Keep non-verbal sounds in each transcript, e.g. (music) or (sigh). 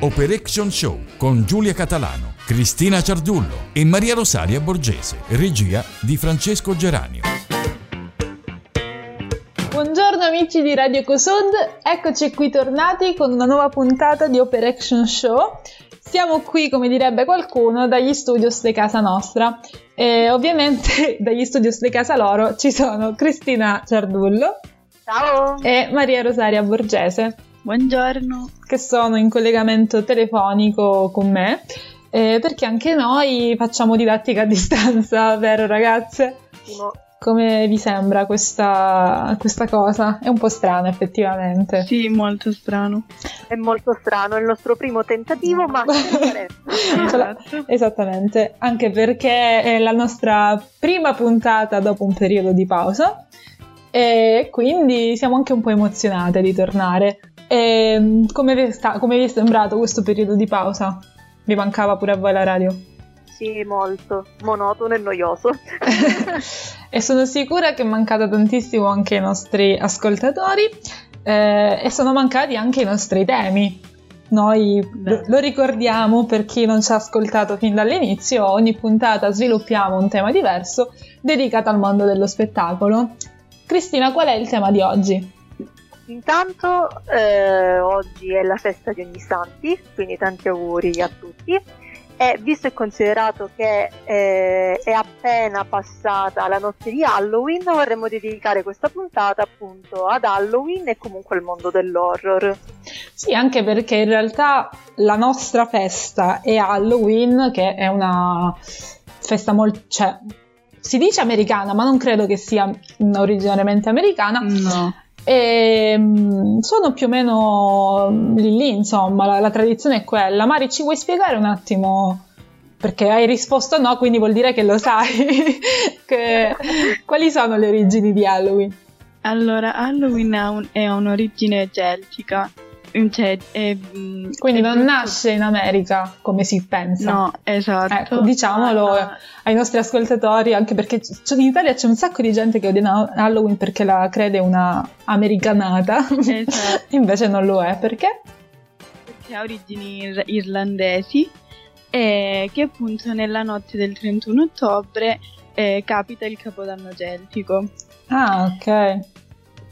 Operation Show con Giulia Catalano, Cristina Ciardullo e Maria Rosaria Borgese, regia di Francesco Geranio. Buongiorno amici di Radio Cosud, eccoci qui tornati con una nuova puntata di Operation Show. Siamo qui, come direbbe qualcuno, dagli studios di casa nostra. E ovviamente (laughs) dagli studios di casa loro ci sono Cristina Ciardullo. Ciao! E Maria Rosaria Borgese. Buongiorno! Che sono in collegamento telefonico con me. Eh, perché anche noi facciamo didattica a distanza, (laughs) vero ragazze? No. Come vi sembra questa, questa cosa? È un po' strano effettivamente. Sì, molto strano. È molto strano, è il nostro primo tentativo, ma (laughs) esatto. Esattamente, anche perché è la nostra prima puntata dopo un periodo di pausa e quindi siamo anche un po' emozionate di tornare. E come, vi sta, come vi è sembrato questo periodo di pausa? Vi mancava pure a voi la radio? Sì, molto. Monotono e noioso. (laughs) e sono sicura che è mancato tantissimo anche ai nostri ascoltatori eh, e sono mancati anche i nostri temi. Noi lo ricordiamo per chi non ci ha ascoltato fin dall'inizio, ogni puntata sviluppiamo un tema diverso dedicato al mondo dello spettacolo. Cristina, qual è il tema di oggi? Intanto eh, oggi è la festa di ogni santi, quindi tanti auguri a tutti. E visto e considerato che eh, è appena passata la notte di Halloween, vorremmo dedicare questa puntata appunto ad Halloween e comunque al mondo dell'horror. Sì, anche perché in realtà la nostra festa è Halloween, che è una festa molto... Cioè, si dice americana, ma non credo che sia originariamente americana. No. E mm, sono più o meno lì lì, insomma, la, la, tradizione è quella. Mari, ci vuoi spiegare un attimo? Perché hai risposto no, quindi vuol dire che lo sai. (laughs) che, quali sono le origini di Halloween? Allora, Halloween è un'origine celtica cioè, è, mm, Quindi è non brutto. nasce in America come si pensa. No, esatto. Ecco, diciamolo ah, ai nostri ascoltatori, anche perché in Italia c'è un sacco di gente che odia Halloween perché la crede una americanata, esatto. (laughs) invece non lo è. Perché? Perché ha origini ir- irlandesi e che appunto nella notte del 31 ottobre eh, capita il Capodanno celtico. Ah, ok.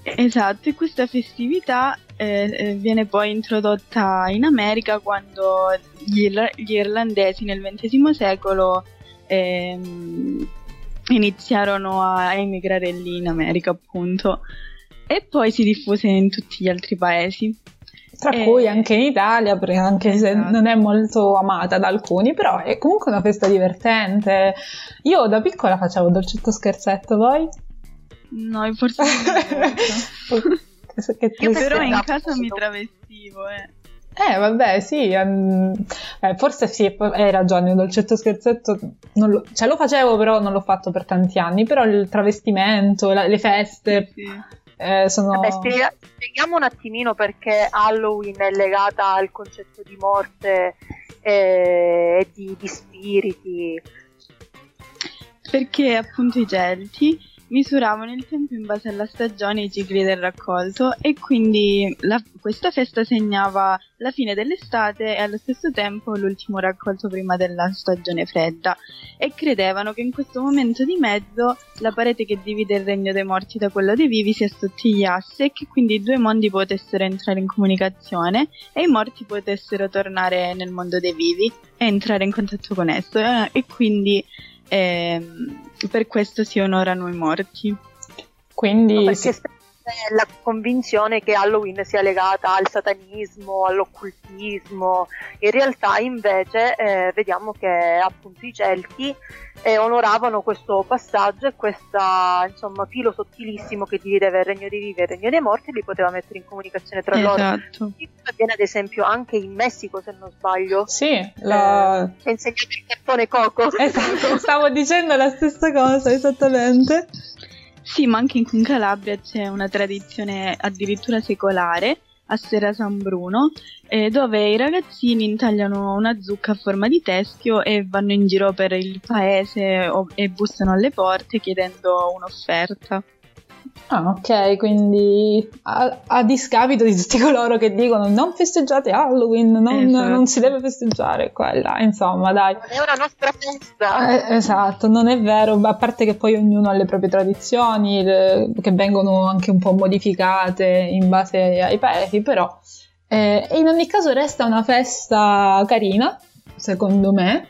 Esatto, e questa festività eh, eh, viene poi introdotta in America quando gli, gli irlandesi nel XX secolo ehm, iniziarono a emigrare lì in America appunto e poi si diffuse in tutti gli altri paesi. Tra e... cui anche in Italia, anche esatto. se non è molto amata da alcuni, però è comunque una festa divertente. Io da piccola facevo dolcetto scherzetto, voi? No, forse (laughs) (laughs) che Io però in casa mi travestivo, eh. Eh, vabbè, sì, um, eh, forse sì, hai ragione, il dolcetto scherzetto, lo, cioè lo facevo però non l'ho fatto per tanti anni, però il travestimento, la, le feste, sì, sì. Eh, sono... Vabbè, spiega, spieghiamo un attimino perché Halloween è legata al concetto di morte eh, e di, di spiriti. Perché appunto i Celti misuravano il tempo in base alla stagione e ai cicli del raccolto e quindi la, questa festa segnava la fine dell'estate e allo stesso tempo l'ultimo raccolto prima della stagione fredda. E credevano che in questo momento di mezzo la parete che divide il regno dei morti da quello dei vivi si assottigliasse e che quindi i due mondi potessero entrare in comunicazione e i morti potessero tornare nel mondo dei vivi e entrare in contatto con esso. E, e quindi ehm, per questo si onorano i morti. Quindi no, perché sì. La convinzione che Halloween sia legata al satanismo, all'occultismo, in realtà invece eh, vediamo che appunto i Celti eh, onoravano questo passaggio e questo filo sottilissimo che divideva il regno dei vivi e il regno dei morti li poteva mettere in comunicazione tra esatto. loro. Avviene ad esempio anche in Messico se non sbaglio. Sì, la... eh, insegnato il cartone Coco. Esatto, stavo dicendo la stessa cosa, esattamente. Sì, ma anche in Calabria c'è una tradizione addirittura secolare a Sera San Bruno, eh, dove i ragazzini intagliano una zucca a forma di teschio e vanno in giro per il paese o, e bussano alle porte chiedendo un'offerta. Ah, ok, quindi a, a, discapito di tutti coloro che dicono non festeggiate Halloween, non, esatto. non si deve festeggiare quella, insomma, dai. Non è una nostra festa. Eh, esatto, non è vero, a parte che poi ognuno ha le proprie tradizioni le, che vengono anche un po' modificate in base ai paesi, però eh, in ogni caso resta una festa carina, secondo me,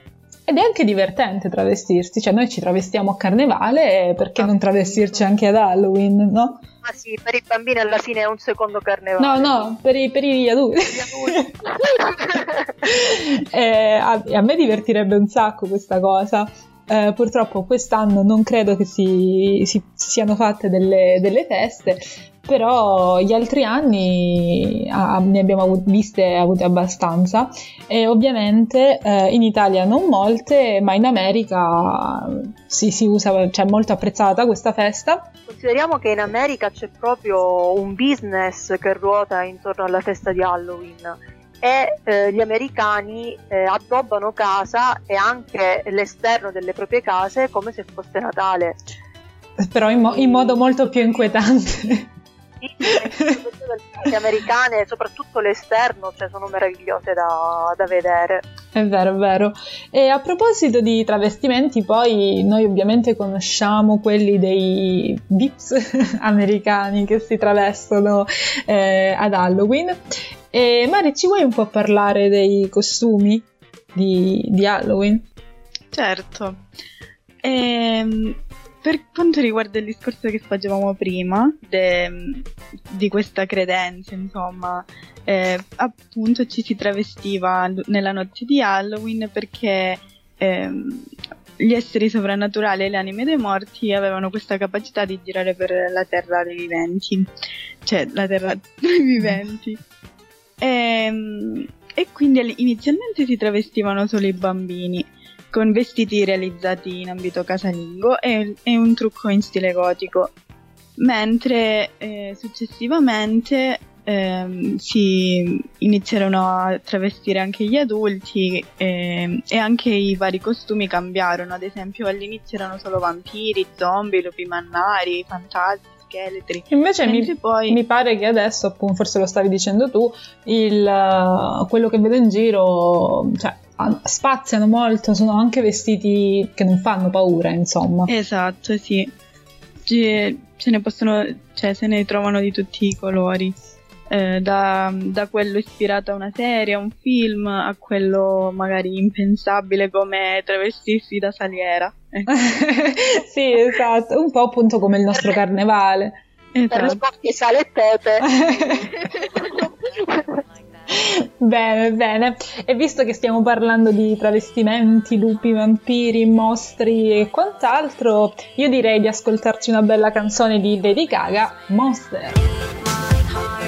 ed è anche divertente travestirsi, cioè noi ci travestiamo a carnevale, perché non travestirci anche ad Halloween, no? Ma sì, per i bambini alla fine è un secondo carnevale. No, no, per, i, per. Gli adulti. (laughs) eh, a, a, me divertirebbe un sacco questa cosa. Eh, purtroppo quest'anno non credo che si, si siano fatte delle, delle feste, però gli altri anni ah, ne abbiamo avut- viste avute abbastanza e ovviamente eh, in Italia non molte, ma in America si, si usa, cioè molto apprezzata questa festa. Consideriamo che in America c'è proprio un business che ruota intorno alla festa di Halloween e eh, gli americani eh, addobbano casa e anche l'esterno delle proprie case come se fosse Natale. Però in, mo- in modo molto più inquietante le americane, soprattutto l'esterno, cioè sono meravigliose da, da, vedere. È vero, è vero. E a proposito di travestimenti, poi noi ovviamente conosciamo quelli dei VIPs (laughs) americani che si travestono eh, ad Halloween. E Mari, ci vuoi un po' parlare dei costumi di, di Halloween? Certo. Ehm, per quanto riguarda il discorso che facevamo prima, de, di questa credenza, insomma, eh, appunto ci si travestiva nella notte di Halloween perché eh, gli esseri sovrannaturali e le anime dei morti avevano questa capacità di girare per la terra dei viventi, cioè la terra (laughs) dei viventi. E, ehm, e quindi inizialmente si travestivano solo i bambini con vestiti realizzati in ambito casalingo e, e un trucco in stile gotico, mentre eh, successivamente ehm, si iniziarono a travestire anche gli adulti eh, e anche i vari costumi cambiarono, ad esempio all'inizio erano solo vampiri, zombie, lupi mannari, fantasmi scheletri. Invece mi, poi... mi, pare che adesso, appunto, forse lo stavi dicendo tu, il, quello che vedo in giro, cioè spaziano molto, sono anche vestiti che non fanno paura, insomma. Esatto, sì. Ce, ce ne possono, cioè se ne trovano di tutti i colori. Eh, da, da, quello ispirato a una serie, a un film, a quello magari impensabile come travestirsi da saliera. Eh. (laughs) sì, esatto, un po' appunto come il nostro carnevale. Esatto. Per sale e pepe. (laughs) bene, bene. E visto che stiamo parlando di travestimenti, lupi, vampiri, mostri e quant'altro, io direi di ascoltarci una bella canzone di Lady Gaga, Monster. she's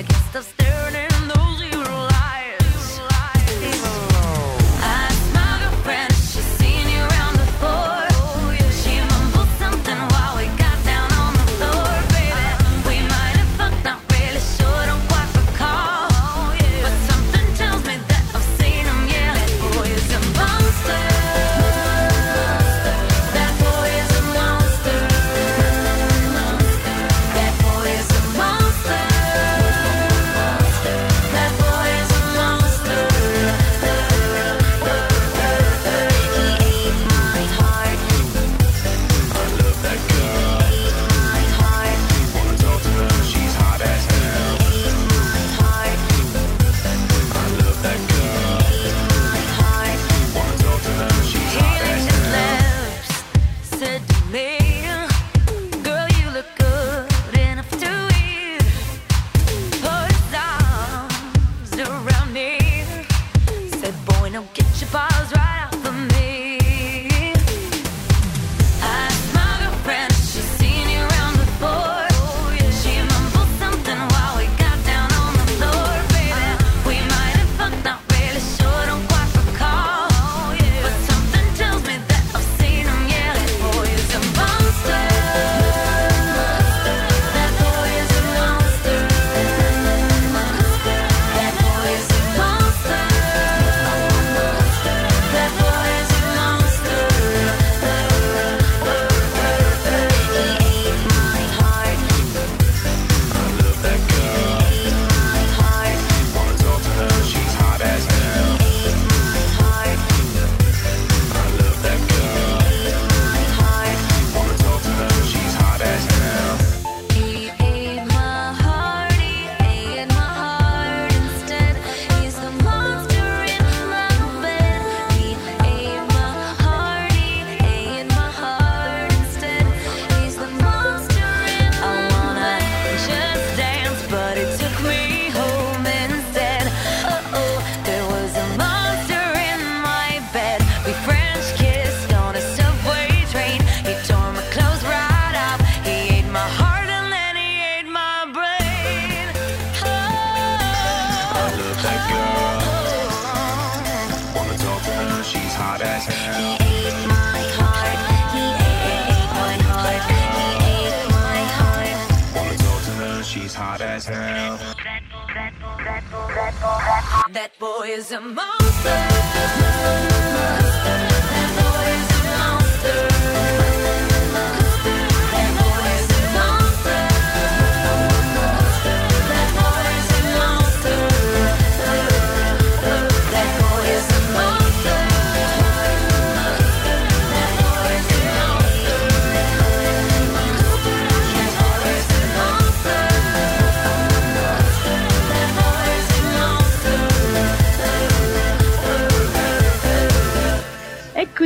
against the stars.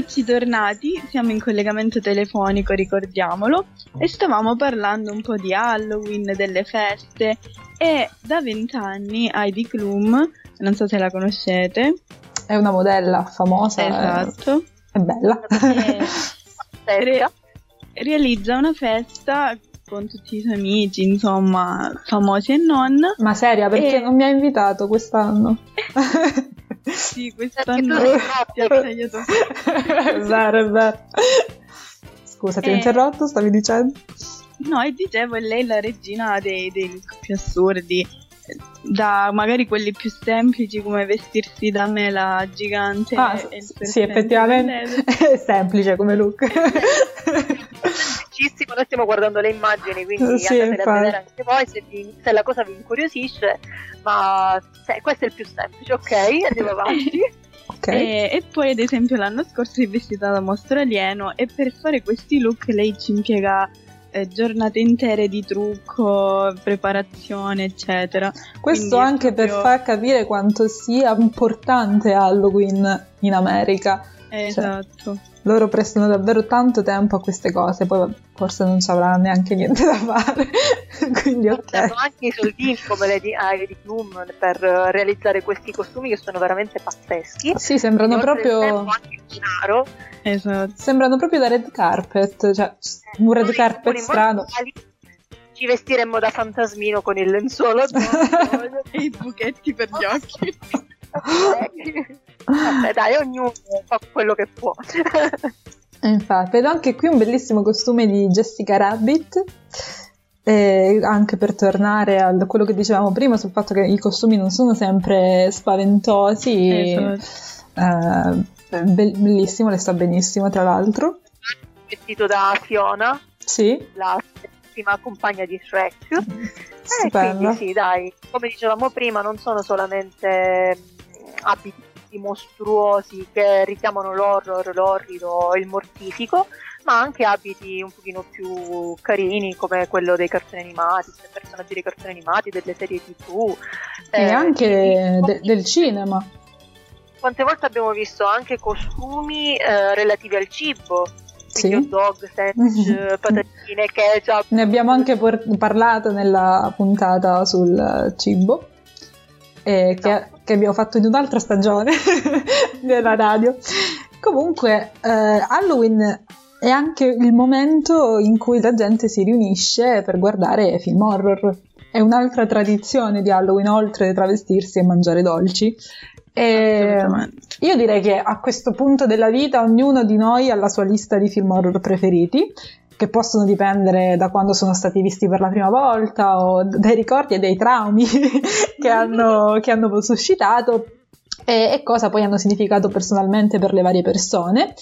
Eccoci tornati, siamo in collegamento telefonico, ricordiamolo, e stavamo parlando un po' di Halloween, delle feste e da vent'anni Heidi Klum, non so se la conoscete, È una modella famosa. eh, esatto, È bella. e Seria. realizza una festa con tutti i suoi amici, insomma, famosi e non. Ma seria, perché Eh. non mi ha invitato quest'anno? (laughs) Sì, quest'anno ti ha tagliato. è (laughs) vero, è vero. Scusa, ti ho Eh. interrotto? Stavi dicendo? No, e dicevo, è lei la regina dei, dei più assurdi, da magari quelli più semplici come vestirsi da mela gigante Ah, e il (laughs) sì, effettivamente è semplice come look. Semplicissimo, noi stiamo guardando le immagini, quindi Sì, andatele a vedere anche voi se, vi- se la cosa vi incuriosisce, ma se- questo è il più semplice, ok? Andiamo avanti. (laughs) ok. E, e poi ad esempio l'anno scorso si è vestita da mostro alieno e per fare questi look lei ci impiega eh, giornate intere di trucco, preparazione, eccetera. Questo quindi anche per proprio- far capire quanto sia importante Halloween in America. Esatto. Loro prestano davvero tanto tempo a queste cose, poi forse non ci avranno neanche niente da fare. (laughs) Quindi Hanno ok. anche i soldini come le di Heidi Klum per eh, realizzare questi costumi che sono veramente pazzeschi. Sì, sembrano proprio anche il denaro. Esatto. sembrano proprio da red carpet, cioè un red Noi carpet strano. mortali Ci vestiremmo da fantasmino con il lenzuolo. (laughs) E i buchetti per gli occhi. (laughs) Vabbè, dai, ognuno fa quello che può. E Infatti, vedo anche qui un bellissimo costume di Jessica Rabbit. eh, anche per tornare a quello che dicevamo prima sul fatto che i costumi non sono sempre spaventosi. Esatto. Eh, be- bellissimo, le sta benissimo, tra l'altro. Vestito da Fiona, Sì, la settima compagna di Shrek. E stupendo. quindi sì, dai, come dicevamo prima, non sono solamente mh, abiti mostruosi che richiamano l'horror, l'orrido e il mortifico, ma anche abiti un pochino più carini come quello dei cartoni animati, dei personaggi dei cartoni animati, delle serie tv. E Eh, anche de- del cinema. Quante volte abbiamo visto anche costumi eh, relativi al cibo, quindi Sì. dog, sandwich, (laughs) patatine, ketchup. Ne abbiamo anche por- parlato nella puntata sul cibo, eh, che, che abbiamo fatto in un'altra stagione (laughs) della radio. Comunque, eh, Halloween è anche il momento in cui la gente si riunisce per guardare film horror. È un'altra tradizione di Halloween, oltre a travestirsi e mangiare dolci. E io direi che a questo punto della vita ognuno di noi ha la sua lista di film horror preferiti, che possono dipendere da quando sono stati visti per la prima volta o dai ricordi e dai traumi (laughs) che, hanno, che hanno suscitato e, e cosa poi hanno significato personalmente per le varie persone.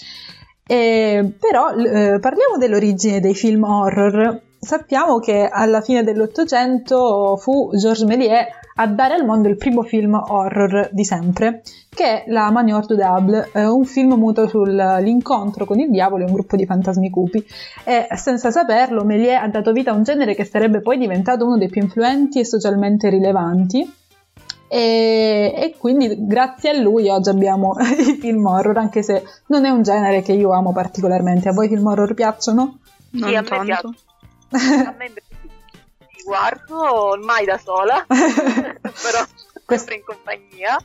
E, però eh, parliamo dell'origine dei film horror. Sappiamo che alla fine dell'Ottocento fu Georges Méliès a dare al mondo il primo film horror di sempre, che è La Manière du Diable, eh, un film muto sull'incontro con il diavolo e un gruppo di fantasmi cupi. E senza saperlo, Méliès ha dato vita a un genere che sarebbe poi diventato uno dei più influenti e socialmente rilevanti. E, e quindi grazie a lui oggi abbiamo (laughs) i film horror, anche se non è un genere che io amo particolarmente. A voi i film horror piacciono? Non Sì, a me tanto. piace. A me invece li guardo ormai da sola, (laughs) però sempre in compagnia.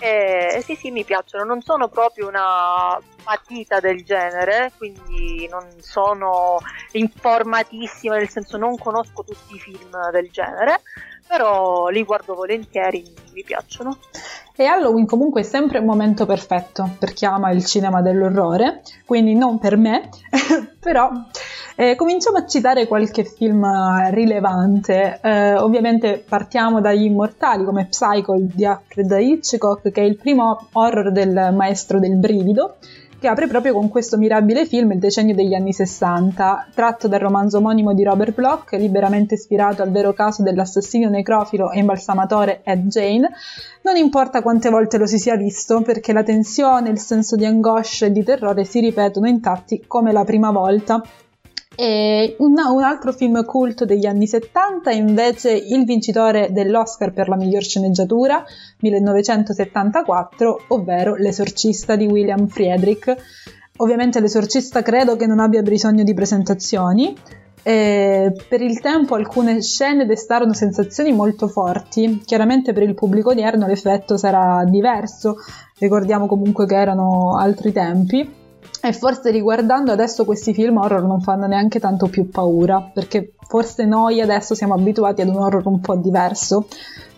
E sì, sì, mi piacciono. Non sono proprio una patita del genere, quindi non sono informatissima, nel senso non conosco tutti i film del genere, però li guardo volentieri, mi piacciono. E Halloween comunque è sempre un momento perfetto per chi ama il cinema dell'orrore, quindi non per me, (laughs) però Eh, cominciamo a citare qualche film rilevante. Eh, ovviamente partiamo dagli immortali come Psycho di Alfred Hitchcock, che è il primo horror del maestro del brivido, che apre proprio con questo mirabile film Il decennio degli anni 60, tratto dal romanzo omonimo di Robert Bloch, liberamente ispirato al vero caso dell'assassino necrofilo e imbalsamatore Ed Jane. Non importa quante volte lo si sia visto, perché la tensione, il senso di angoscia e di terrore si ripetono intatti come la prima volta. E un, un altro film culto degli anni 70 è invece il vincitore dell'Oscar per la miglior sceneggiatura 1974, ovvero L'esorcista di William Friedrich. Ovviamente L'esorcista credo che non abbia bisogno di presentazioni. E per il tempo alcune scene destarono sensazioni molto forti, chiaramente per il pubblico odierno l'effetto sarà diverso, ricordiamo comunque che erano altri tempi, e forse riguardando adesso questi film horror non fanno neanche tanto più paura, perché forse noi adesso siamo abituati ad un horror un po' diverso,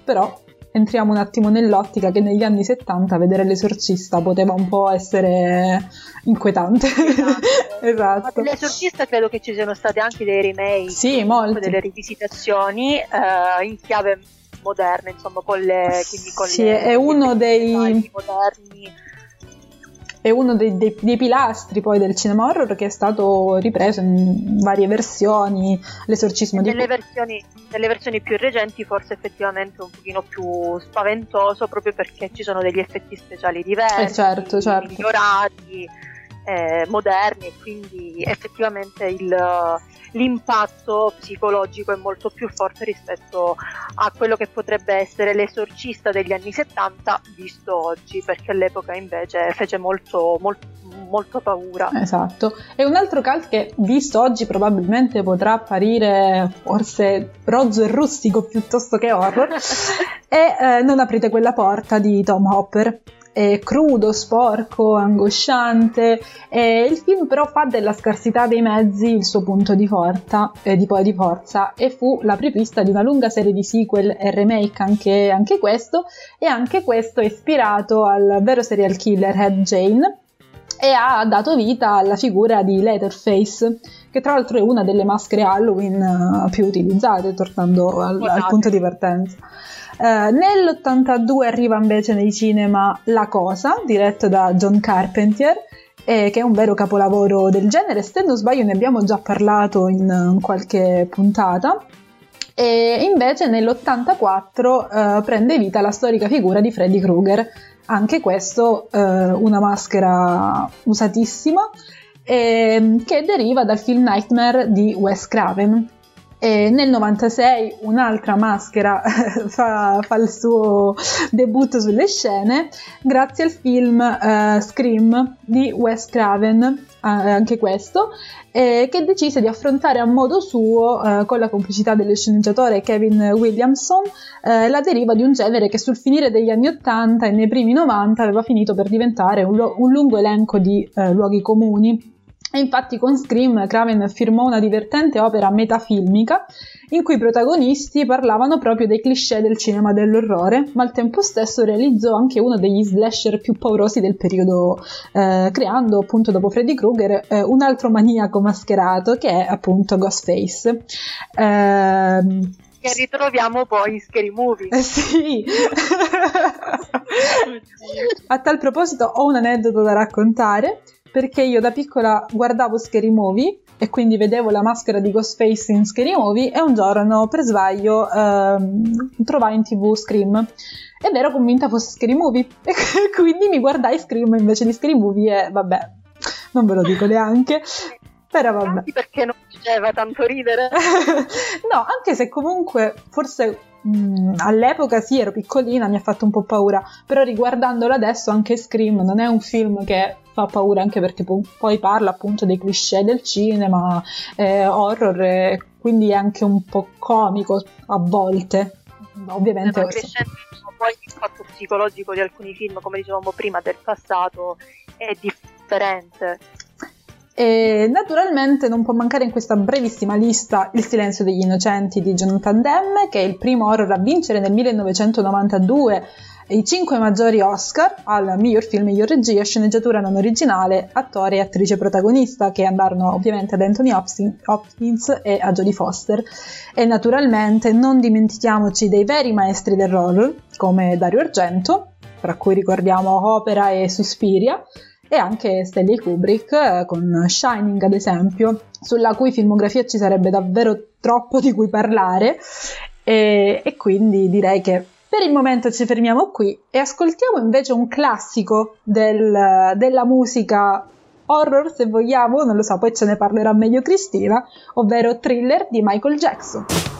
però entriamo un attimo nell'ottica che negli anni 70 vedere l'esorcista poteva un po' essere inquietante. Esatto. (laughs) per l'esorcista credo che ci siano state anche dei remake, Sì, molti. delle rivisitazioni eh, in chiave moderna, insomma, con le, quindi con Sì, le- è uno dei- moderni. È uno dei, dei- dei pilastri poi del cinema horror che è stato ripreso in varie versioni, l'esorcismo di... Nelle versioni, nelle versioni più recenti forse effettivamente un pochino più spaventoso proprio perché ci sono degli effetti speciali diversi, Eh, certo, certo. migliorati, eh, moderni e quindi effettivamente il- l'impatto psicologico è molto più forte rispetto a quello che potrebbe essere l'esorcista degli anni 70 visto oggi perché all'epoca invece fece molto, molto, molto paura. Esatto. E un altro cult che visto oggi probabilmente potrà apparire forse rozzo e rustico piuttosto che horror (laughs) è eh, Non aprite quella porta di Tom Hopper. È crudo, sporco, angosciante e il film però fa della scarsità dei mezzi il suo punto di forza, eh, di, di forza e fu la prepista di una lunga serie di sequel e remake anche, anche questo e anche questo è ispirato al vero serial killer Ed Jane e ha dato vita alla figura di Leatherface, che tra l'altro è una delle maschere Halloween eh, più utilizzate, tornando al, al punto di partenza. Eh, nell'82 arriva invece nei cinema La Cosa, diretto da John Carpenter, eh, che è un vero capolavoro del genere. Se non sbaglio ne abbiamo già parlato in, in qualche puntata. E invece nell'84 eh, prende vita la storica figura di Freddy Krueger, anche questo eh, una maschera usatissima ehm, che deriva dal film Nightmare di Wes Craven. E nel 96 un'altra maschera (laughs) fa, fa il suo debutto sulle scene grazie al film eh, Scream di Wes Craven, anche questo, eh, che decise di affrontare a modo suo, eh, con la complicità dello sceneggiatore Kevin Williamson, eh, la deriva di un genere che sul finire degli anni 80 e nei primi 90 aveva finito per diventare un, un lungo elenco di eh, luoghi comuni. E infatti con Scream Craven firmò una divertente opera metafilmica in cui i protagonisti parlavano proprio dei cliché del cinema dell'orrore, ma al tempo stesso realizzò anche uno degli slasher più paurosi del periodo, eh, creando appunto dopo Freddy Krueger eh, un altro maniaco mascherato che è appunto Ghostface. Ehm, Che ritroviamo poi in Scary Movie. eh sì. (laughs) A tal proposito ho un aneddoto da raccontare perché io da piccola guardavo Scary Movie e quindi vedevo la maschera di Ghostface in Scary Movie e un giorno per sbaglio ehm, trovai in tv Scream ed ero convinta fosse Scary Movie (laughs) e quindi mi guardai Scream invece di Scary Movie e vabbè, non ve lo dico neanche, però vabbè. Perché non faceva tanto ridere. (laughs) no, anche se comunque forse mh, all'epoca sì, ero piccolina, mi ha fatto un po' paura, però riguardandolo adesso anche Scream non è un film che fa paura anche perché po- poi parla appunto dei cliché del cinema, eh, horror, e quindi è anche un po' comico a volte. Ovviamente Ma crescendo poi l'impatto psicologico di alcuni film, come dicevamo prima, del passato è differente. E naturalmente non può mancare in questa brevissima lista Il silenzio degli innocenti di Jonathan Demme, che è il primo horror a vincere nel 1992 i cinque maggiori Oscar al miglior film, miglior regia, sceneggiatura non originale, attore e attrice protagonista, che andarono ovviamente ad Anthony Hopkins- e a Jodie Foster. E naturalmente non dimentichiamoci dei veri maestri dell'horror, come Dario Argento, tra cui ricordiamo Opera e Suspiria, e anche Stanley Kubrick eh, con Shining ad esempio, sulla cui filmografia ci sarebbe davvero troppo di cui parlare e, e quindi direi che per il momento ci fermiamo qui e ascoltiamo invece un classico del- della musica horror se vogliamo, non lo so, poi ce ne parlerà meglio Cristina, ovvero Thriller di Michael Jackson.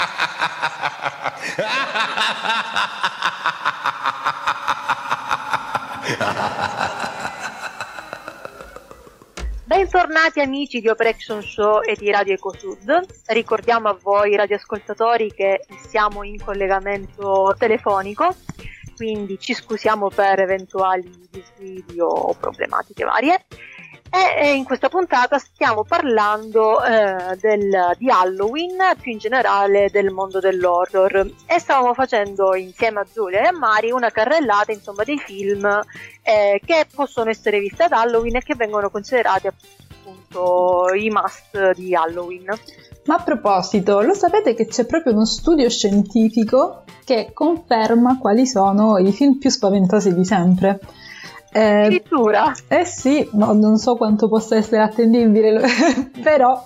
Bentornati amici di Operation Show e di Radio Ecosud. Ricordiamo a voi radioascoltatori che siamo in collegamento telefonico, quindi ci scusiamo per eventuali disguidi o problematiche varie. E e in questa puntata stiamo parlando eh, del- di Halloween, più in generale del mondo dell'horror. E stavamo facendo insieme a Giulia e a Mari una carrellata insomma, dei film eh, che possono essere visti ad Halloween e che vengono considerati appunto i must di Halloween. Ma a proposito, lo sapete che c'è proprio uno studio scientifico che conferma quali sono i film più spaventosi di sempre? Eh, Addirittura eh sì, no, non so quanto possa essere attendibile, (laughs) però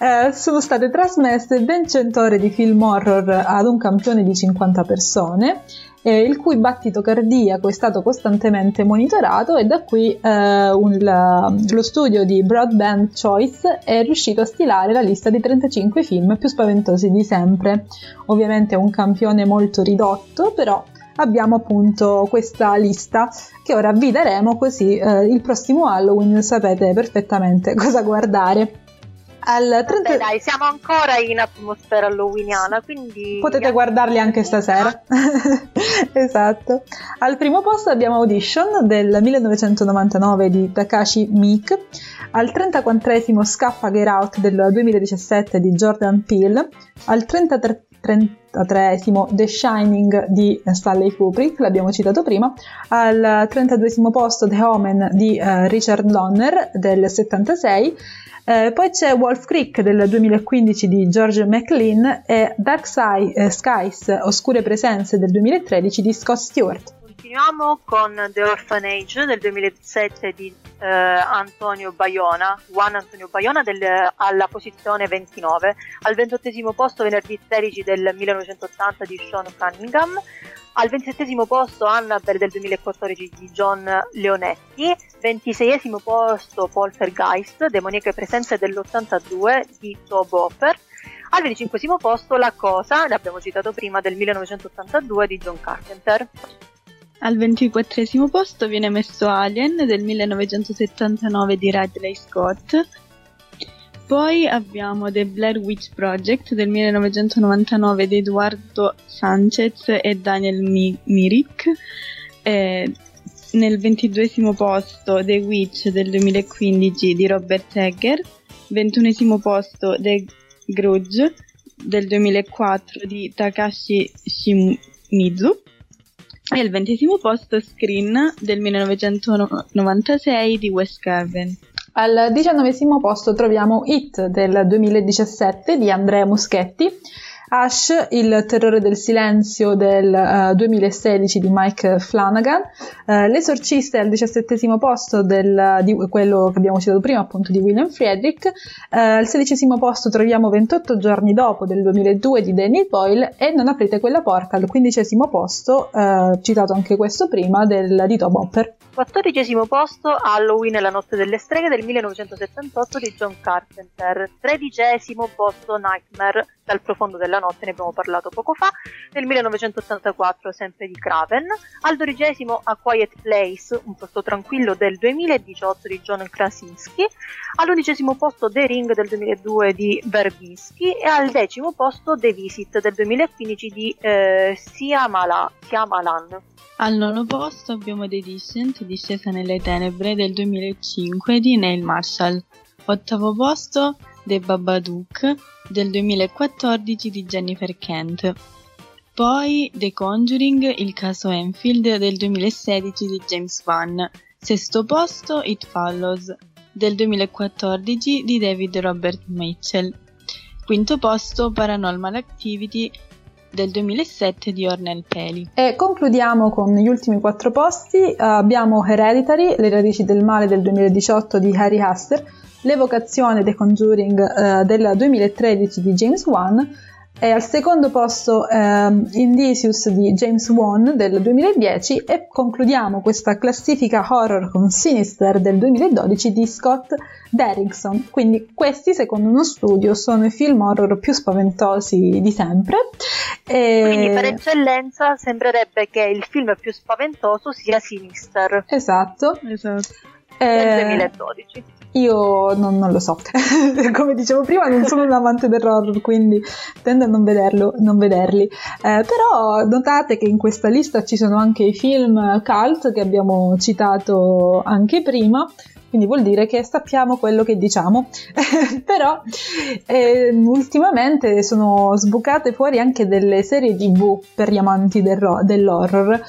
eh, sono state trasmesse ben 100 ore di film horror ad un campione di 50 persone, eh, il cui battito cardiaco è stato costantemente monitorato e da qui eh, un- la- lo studio di Broadband Choice è riuscito a stilare la lista di 35 film più spaventosi di sempre. Ovviamente è un campione molto ridotto, però abbiamo appunto questa lista che ora vi daremo così eh, il prossimo Halloween sapete perfettamente (laughs) cosa guardare. Al 30 Vabbè, dai, siamo ancora in atmosfera halloweeniana, quindi Potete guardarli anche stasera. (laughs) esatto. Al primo posto abbiamo Audition del 1999 di Takashi Miike. Al 34esimo Scappa Get Out del 2017 di Jordan Peele. Al 33 33esimo The Shining di Stanley Kubrick, l'abbiamo citato prima. Al 32esimo posto The Omen di eh, Richard Donner del 76. Eh, poi c'è Wolf Creek del 2015 di George McLean e Dark Side, eh, Skies, Oscure Presenze del 2013 di Scott Stewart. Continuiamo con The Orphanage del 2007 di eh, Antonio Baiona, Juan Antonio Baiona del- alla posizione 29, al ventottesimo posto venerdì 13 del 1980 di Sean Cunningham, al ventisettesimo posto Annabelle del 2014 di John Leonetti, ventiseiesimo posto Poltergeist, Demoniache Presenze dell'82 di Tob Hopper, al 25 posto La Cosa, l'abbiamo citato prima, del 1982 di John Carpenter. Al 24 posto viene messo Alien del 1979 di Ridley Scott. Poi abbiamo The Blair Witch Project del 1999 di Eduardo Sanchez e Daniel Mi- Mirik. Eh, nel 22 posto The Witch del 2015 di Robert Egger. 21 posto The Grudge del 2004 di Takashi Shimizu. E al ventesimo posto Screen del 1996 di Wes Craven. Al diciannovesimo posto troviamo It del 2017 di Andrea Muschetti, Ash, Il terrore del silenzio del eh, 2016 di Mike Flanagan, eh, L'esorcista è al diciassettesimo posto del, di quello che abbiamo citato prima, appunto di William Friedrich, Eh, al sedicesimo posto troviamo 28 giorni dopo del 2002 di Danny Boyle e Non aprite quella porta al quindicesimo posto, citato anche questo prima, del, di Tom Hopper. 14 posto Halloween e la notte delle streghe del 1978 di John Carpenter. 13 posto Nightmare Dal profondo della notte ne abbiamo parlato poco fa, nel 1984 sempre di Craven, al dodicesimo A Quiet Place, un posto tranquillo del 2018 di John Krasinski, all'undicesimo posto The Ring del 2002 di Verbinski e al decimo posto The Visit del 2015 di eh, Siamala- Siamalan. Al nono posto abbiamo The Descent, Discesa nelle tenebre del 2005 di Neil Marshall. Ottavo posto The Babadook del 2014 di Jennifer Kent. Poi The Conjuring, il caso Enfield del 2016 di James Wan. Sesto posto It Follows del 2014 di David Robert Mitchell. Quinto posto Paranormal Activity del 2007 di Ornell Peli. E concludiamo con gli ultimi quattro posti. Eh, abbiamo Hereditary, Le radici del male del 2018 di Harry Haster, L'evocazione The Conjuring eh, del 2013 di James Wan e al secondo posto ehm, Indicius di James Wan del 2010 e concludiamo questa classifica horror con Sinister del 2012 di Scott Derrickson. Quindi questi secondo uno studio sono i film horror più spaventosi di sempre. E- Quindi per eccellenza sembrerebbe che il film più spaventoso sia Sinister Esatto. Esatto. del Eh, 2012. Io non, non lo so, (laughs) come dicevo prima non sono un amante dell'horror, quindi tendo a non, vederlo, non vederli. Eh, però notate che in questa lista ci sono anche i film cult che abbiamo citato anche prima, quindi vuol dire che sappiamo quello che diciamo. (laughs) però eh, ultimamente sono sbucate fuori anche delle serie tv per gli amanti del ro- dell'horror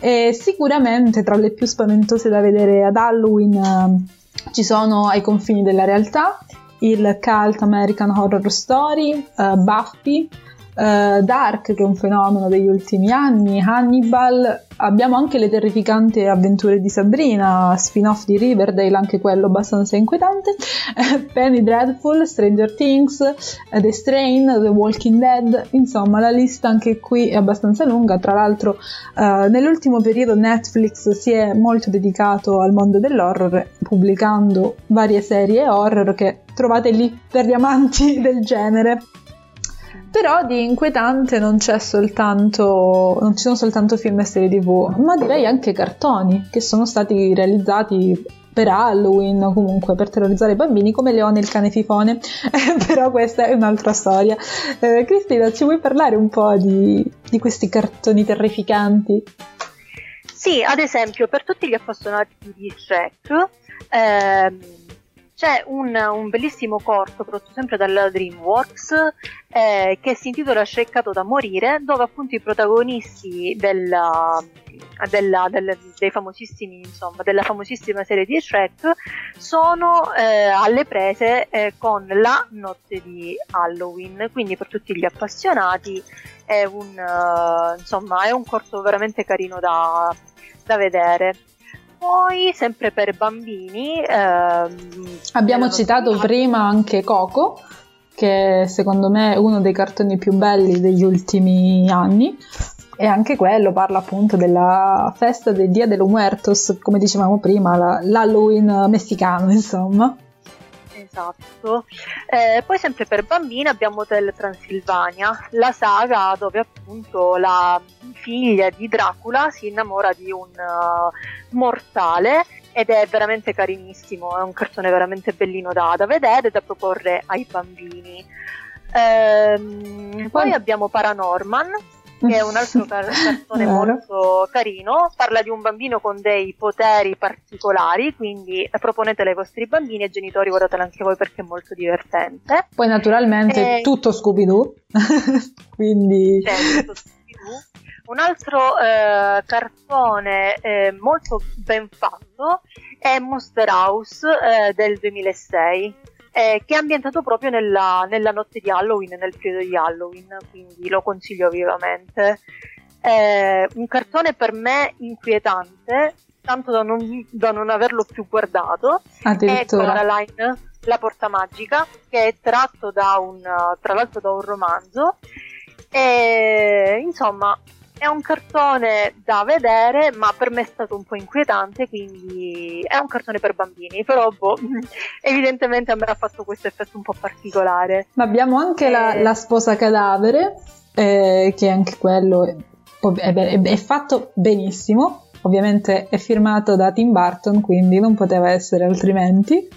e sicuramente tra le più spaventose da vedere ad Halloween eh, ci sono ai confini della realtà il cult American Horror Story, eh, Buffy, eh, Dark che è un fenomeno degli ultimi anni, Hannibal, abbiamo anche le terrificanti avventure di Sabrina, spin-off di Riverdale, anche quello abbastanza inquietante, (laughs) Penny Dreadful, Stranger Things, eh, The Strain, The Walking Dead, insomma la lista anche qui è abbastanza lunga, tra l'altro eh, nell'ultimo periodo Netflix si è molto dedicato al mondo dell'horror pubblicando varie serie horror che trovate lì per gli amanti (laughs) del genere. Però di inquietante non soltanto, non ci sono soltanto film e serie tv, ma direi anche cartoni che sono stati realizzati per Halloween o comunque per terrorizzare i bambini come Leone il cane fifone, (laughs) però questa è un'altra storia. Eh, Cristina, ci vuoi parlare un po' di, di questi cartoni terrificanti? Sì, ad esempio, per tutti gli appassionati di Shrek, ehm, c'è un, un bellissimo corto prodotto sempre dalla DreamWorks eh, che si intitola Shrekkato da morire, dove appunto i protagonisti della, della- del- dei famosissimi, insomma, della famosissima serie di Shrek sono eh, alle prese eh, con la notte di Halloween. Quindi per tutti gli appassionati è un, eh, insomma, è un corto veramente carino da, da vedere. Poi, sempre per bambini, ehm, Abbiamo citato prima anche Coco, che secondo me è uno dei cartoni più belli degli ultimi anni. E anche quello parla appunto della festa del Dia de los Muertos, come dicevamo prima, la- l'Halloween messicano, insomma. Esatto. Eh, poi sempre per bambini abbiamo Hotel Transilvania, la saga dove appunto la figlia di Dracula si innamora di un eh, mortale ed è veramente carinissimo, è un cartone veramente bellino da, da vedere e da proporre ai bambini. Ehm, poi abbiamo Paranorman, che è un altro (laughs) car- cartone molto carino, parla di un bambino con dei poteri particolari, quindi proponetele ai vostri bambini e genitori, guardatela anche voi perché è molto divertente. Poi naturalmente Eh, tutto Scooby-Doo, (laughs) quindi C'è Scooby-Doo. Un altro eh, cartone eh, molto ben fatto è Monster House eh, del 2006, eh, che è ambientato proprio nella, nella notte di Halloween, nel periodo di Halloween, quindi lo consiglio vivamente. È un cartone per me inquietante, tanto da non, da non averlo più guardato, è. Coraline, la porta magica, che è tratto da un, tra l'altro da un romanzo. E, insomma, è un cartone da vedere, ma per me è stato un po' inquietante, quindi è un cartone per bambini, però boh, (laughs) evidentemente a me ha fatto questo effetto un po' particolare. Ma abbiamo anche la, Eh. la sposa cadavere, eh, che anche quello è- è- è fatto benissimo. Ovviamente è firmato da Tim Burton, quindi non poteva essere altrimenti.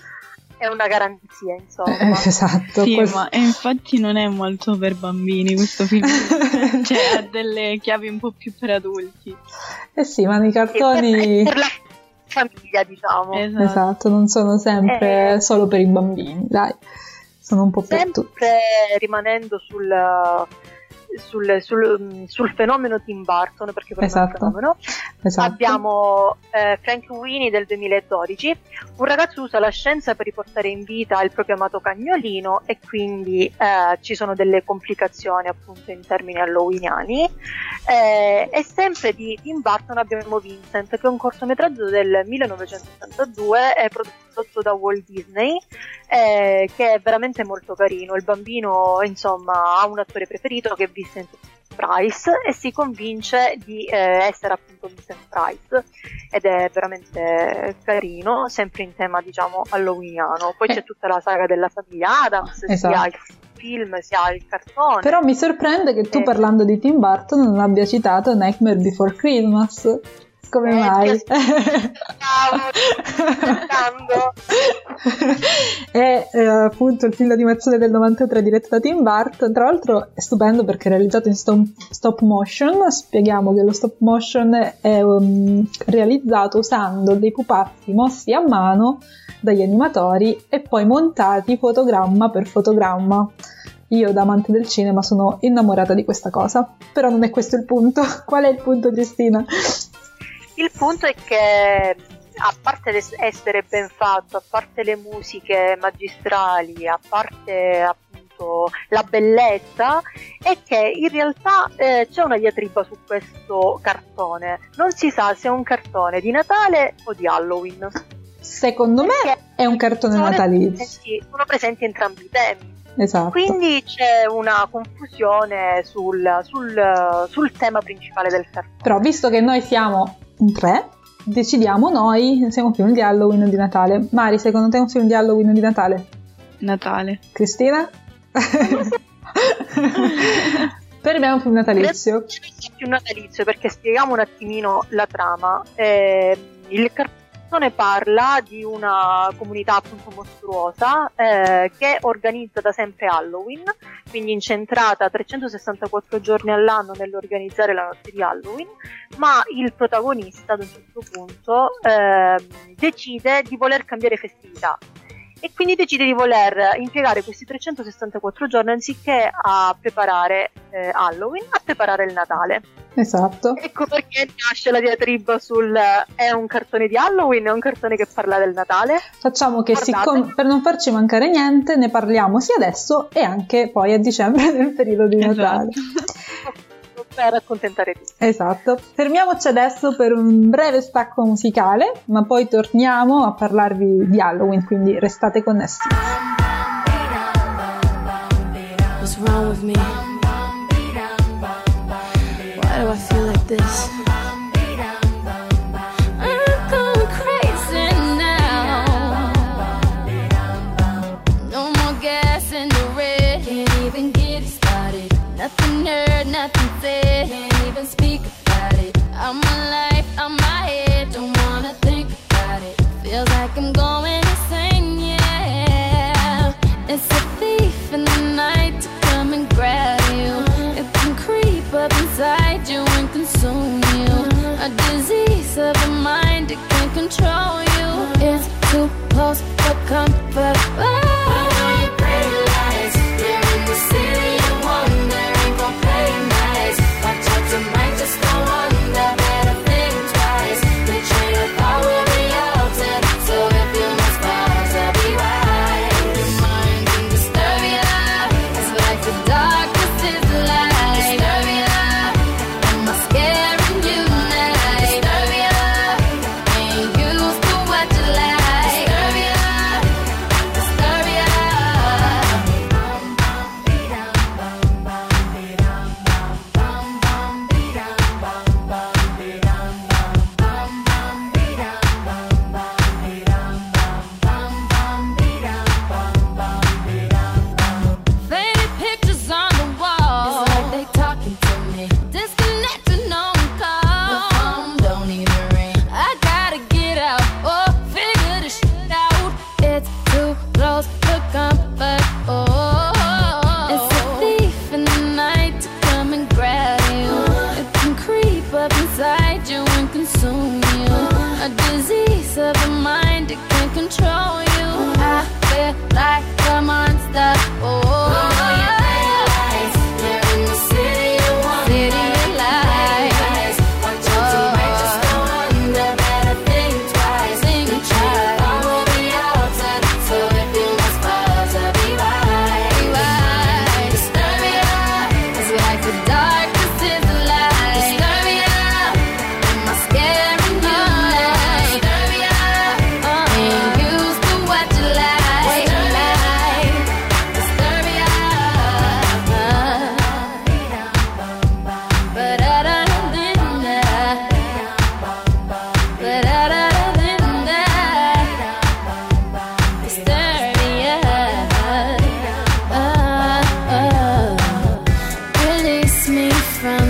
È una garanzia, Eh, insomma. (laughs) esatto. Sì, quel- ma e infatti non è molto per bambini questo film, (laughs) cioè ha delle chiavi un po' più per adulti. Eh sì, ma i Sì, per, cartoni... per la famiglia, diciamo. Esatto. Esatto, non sono sempre Eh. solo per i bambini, dai. Sono un po' per tutti. Sempre rimanendo sul, sul, sul- sul fenomeno Tim Burton, perché per Esatto. fenomeno, Esatto. abbiamo eh, Frank Winnie del 2012. Un ragazzo usa la scienza per riportare in vita il proprio amato cagnolino e quindi eh, ci sono delle complicazioni appunto in termini halloweeniani. Eh, e sempre di Tim Burton abbiamo Vincent, che è un cortometraggio del 1982 è prodotto da Walt Disney, eh, che è veramente molto carino. Il bambino, insomma, ha un attore preferito che è Vincent Price e si convince di eh, essere appunto Vincent Price ed è veramente carino, sempre in tema diciamo halloweeniano. Poi Eh. c'è tutta la saga della famiglia Adams, Esatto. sia il film sia il cartone. Però mi sorprende che tu Eh. parlando di Tim Burton non abbia citato Nightmare Before Christmas. Come Eh, mai? Stavo (laughs) è eh, appunto il film d'animazione del 93 diretto da Tim Burton. Tra l'altro è stupendo perché è realizzato in stop, stop motion. Spieghiamo che lo stop motion è um, realizzato usando dei pupazzi mossi a mano dagli animatori e poi montati fotogramma per fotogramma. Io da amante del cinema sono innamorata di questa cosa, però non è questo il punto. (laughs) Qual è il punto Cristina? Il punto è che a parte essere ben fatto, a parte le musiche magistrali, a parte appunto la bellezza, è che in realtà eh, c'è una diatriba su questo cartone. Non si sa se è un cartone di Natale o di Halloween. Secondo me Perché è un cartone natalizio. Sono presenti entrambi i temi. Esatto. Quindi c'è una confusione sul, sul- sul tema principale del cartone. Però visto che noi siamo in tre, decidiamo noi se è un film di Halloween o di Natale. Mari, secondo te è un film di Halloween o di Natale? Natale. Cristina? (laughs) per me è un film natalizio. Credo sia più natalizio perché spieghiamo un attimino la trama. Eh, il cartone parla di una comunità appunto mostruosa eh, che organizza da sempre Halloween, quindi incentrata 364 giorni all'anno nell'organizzare la notte di Halloween, ma il protagonista ad un certo punto ehm, decide di voler cambiare festività e quindi decide di voler impiegare questi 364 giorni anziché a preparare eh, Halloween, a preparare il Natale. Esatto. Ecco perché nasce la diatriba sul è un cartone di Halloween, è un cartone che parla del Natale. Facciamo che siccome, per non farci mancare niente, ne parliamo sia adesso e anche poi a dicembre (laughs) nel periodo di Natale. (laughs) Per accontentare tutti. Esatto. Fermiamoci adesso per un breve stacco musicale, ma poi torniamo a parlarvi di Halloween, quindi restate connessi. What's wrong with me? Why do I feel like this? I'm my life, I'm my head. Don't wanna think about it. Feels like I'm going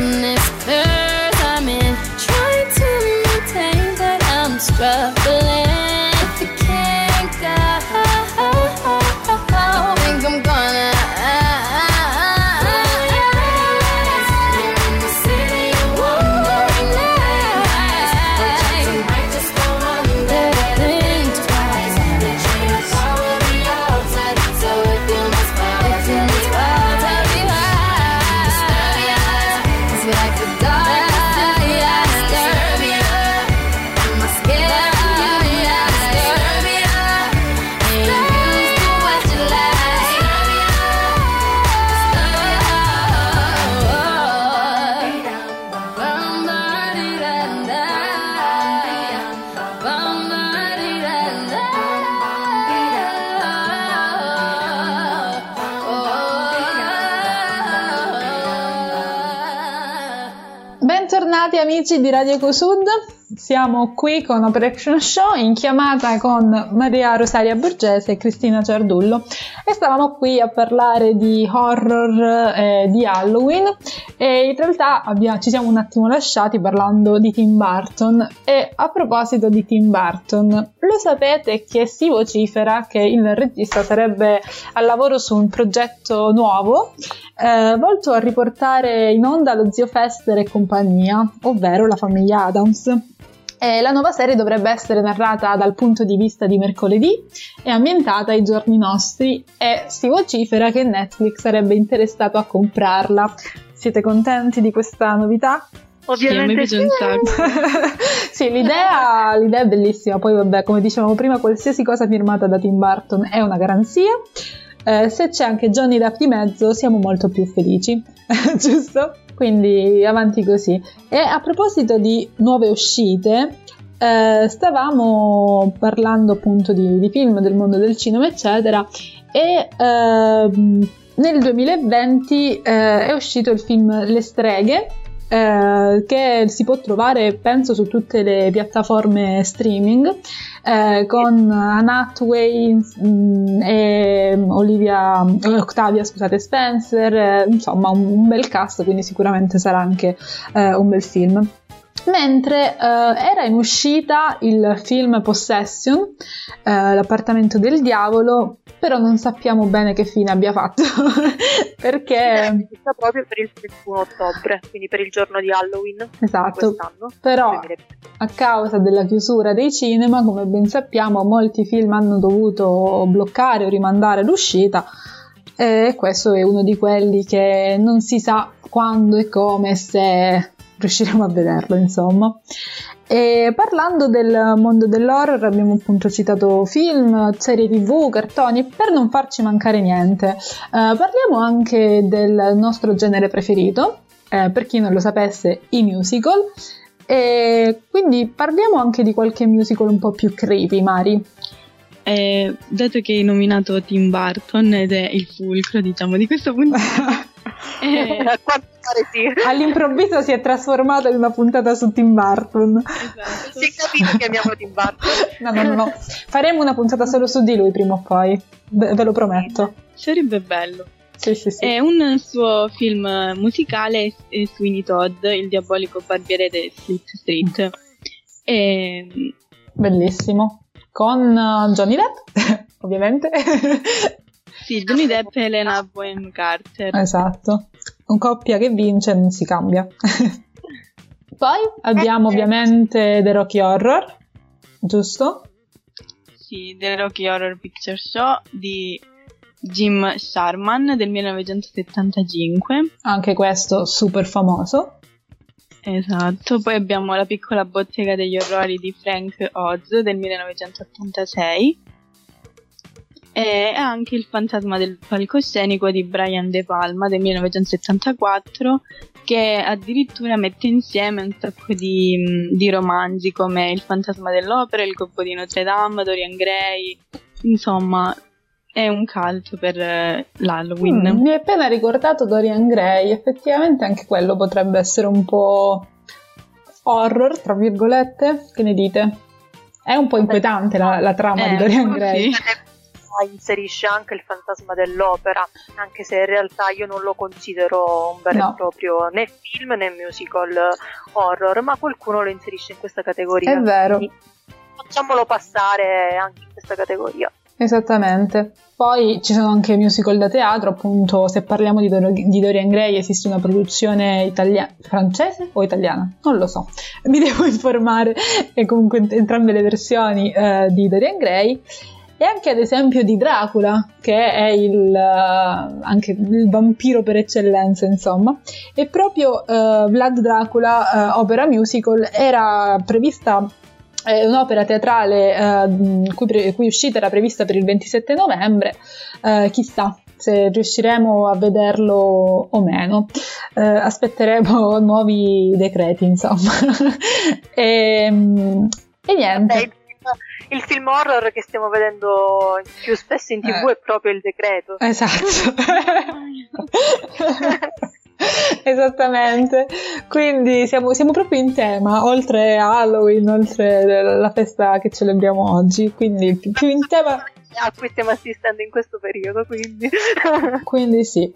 from this di Radio Ecosud, siamo qui con Operation Show in chiamata con Maria Rosaria Borgese e Cristina Ciardullo e stavamo qui a parlare di horror e di Halloween. E in realtà abbiamo- ci siamo un attimo lasciati parlando di Tim Burton. E a proposito di Tim Burton, lo sapete che si vocifera che il regista sarebbe al lavoro su un progetto nuovo eh, volto a riportare in onda lo zio Fester e compagnia, ovvero la famiglia Adams. E la nuova serie dovrebbe essere narrata dal punto di vista di mercoledì e ambientata ai giorni nostri e si vocifera che Netflix sarebbe interessato a comprarla. Siete contenti di questa novità? Sì, Ovviamente sacco. (laughs) sì, l'idea, l'idea è bellissima. Poi, vabbè, come dicevamo prima, qualsiasi cosa firmata da Tim Burton è una garanzia. Eh, se c'è anche Johnny Depp di mezzo, siamo molto più felici, (laughs) giusto? Quindi avanti così. E a proposito di nuove uscite, eh, stavamo parlando appunto di, di film del mondo del cinema, eccetera, e ehm, nel 2020 eh, è uscito il film Le streghe, eh, che si può trovare penso su tutte le piattaforme streaming eh, con Hathaway mm, e Olivia eh, Octavia scusate Spencer eh, insomma un, un bel cast quindi sicuramente sarà anche eh, un bel film Mentre eh, era in uscita il film Possession, eh, l'appartamento del diavolo, però non sappiamo bene che fine abbia fatto, (laughs) perché Sta proprio per il 31 ottobre, quindi per il giorno di Halloween Esatto. quest'anno. Però 2020. a causa della chiusura dei cinema, come ben sappiamo, molti film hanno dovuto bloccare o rimandare l'uscita e questo è uno di quelli che non si sa quando e come se riusciremo a vederlo, insomma. E parlando del mondo dell'horror abbiamo appunto citato film, serie tv, cartoni, per non farci mancare niente. eh, parliamo anche del nostro genere preferito, eh, per chi non lo sapesse, i musical. E quindi parliamo anche di qualche musical un po' più creepy, Mari. Eh, dato che hai nominato Tim Burton ed è il fulcro, diciamo, di questo punto, (laughs) eh, (laughs) sì. All'improvviso si è trasformata in una puntata su Tim Burton. esatto. Si è capito che amiamo Tim Burton. No, no, no, no. Faremo una puntata solo su di lui prima o poi. Ve, ve lo prometto. sarebbe bello. Sì, sì, sì. È un suo film musicale è Sweeney Todd, il diabolico barbiere di Fleet Street. E, Bellissimo. Con uh, Johnny Depp, (laughs) ovviamente. Sì, Johnny Depp e Elena Bohem Carter. esatto. Un coppia che vince non si cambia. (laughs) Poi abbiamo Eh, ovviamente The Rocky Horror, giusto? Sì, The Rocky Horror Picture Show di Jim Sharman del 1975. Anche questo super famoso. Esatto, poi abbiamo La piccola bottega degli orrori di Frank Oz del 1986 e anche Il fantasma del palcoscenico di Brian De Palma del 1974 che addirittura mette insieme un sacco di, mh, di romanzi come Il fantasma dell'opera, Il gobbo di Notre Dame, Dorian Gray, insomma è un cult per eh, l'Halloween. Mm, mi hai appena ricordato Dorian Gray, effettivamente anche quello potrebbe essere un po' horror, tra virgolette. Che ne dite? È un po' inquietante la, la trama di Eh, Dorian sì. Inserisce anche il fantasma dell'opera, anche se in realtà io non lo considero un vero No. e proprio né film né musical horror, ma qualcuno lo inserisce in questa categoria. È vero. Facciamolo passare anche in questa categoria. Esattamente. Poi ci sono anche musical da teatro, appunto, se parliamo di, Dor- di Dorian Gray esiste una produzione italiana, francese o italiana? Non lo so, (laughs) mi devo informare, e comunque ent- entrambe le versioni eh, di Dorian Gray. E anche ad esempio di Dracula, che è il, eh, anche il vampiro per eccellenza, insomma. E proprio eh, Vlad Dracula, eh, opera musical, era prevista è un'opera teatrale mh, cui, pre- cui uscita era prevista per il 27 novembre, eh, chissà se riusciremo a vederlo o meno. Eh, aspetteremo nuovi decreti, insomma. (laughs) e, mh, e niente. Il, film, il film horror che stiamo vedendo più spesso in tv Eh. è proprio il decreto. Esatto. (laughs) Esattamente, quindi siamo, siamo proprio in tema, oltre a Halloween, oltre la festa che celebriamo oggi, quindi più più in tema a cui stiamo assistendo in questo periodo, quindi Quindi sì.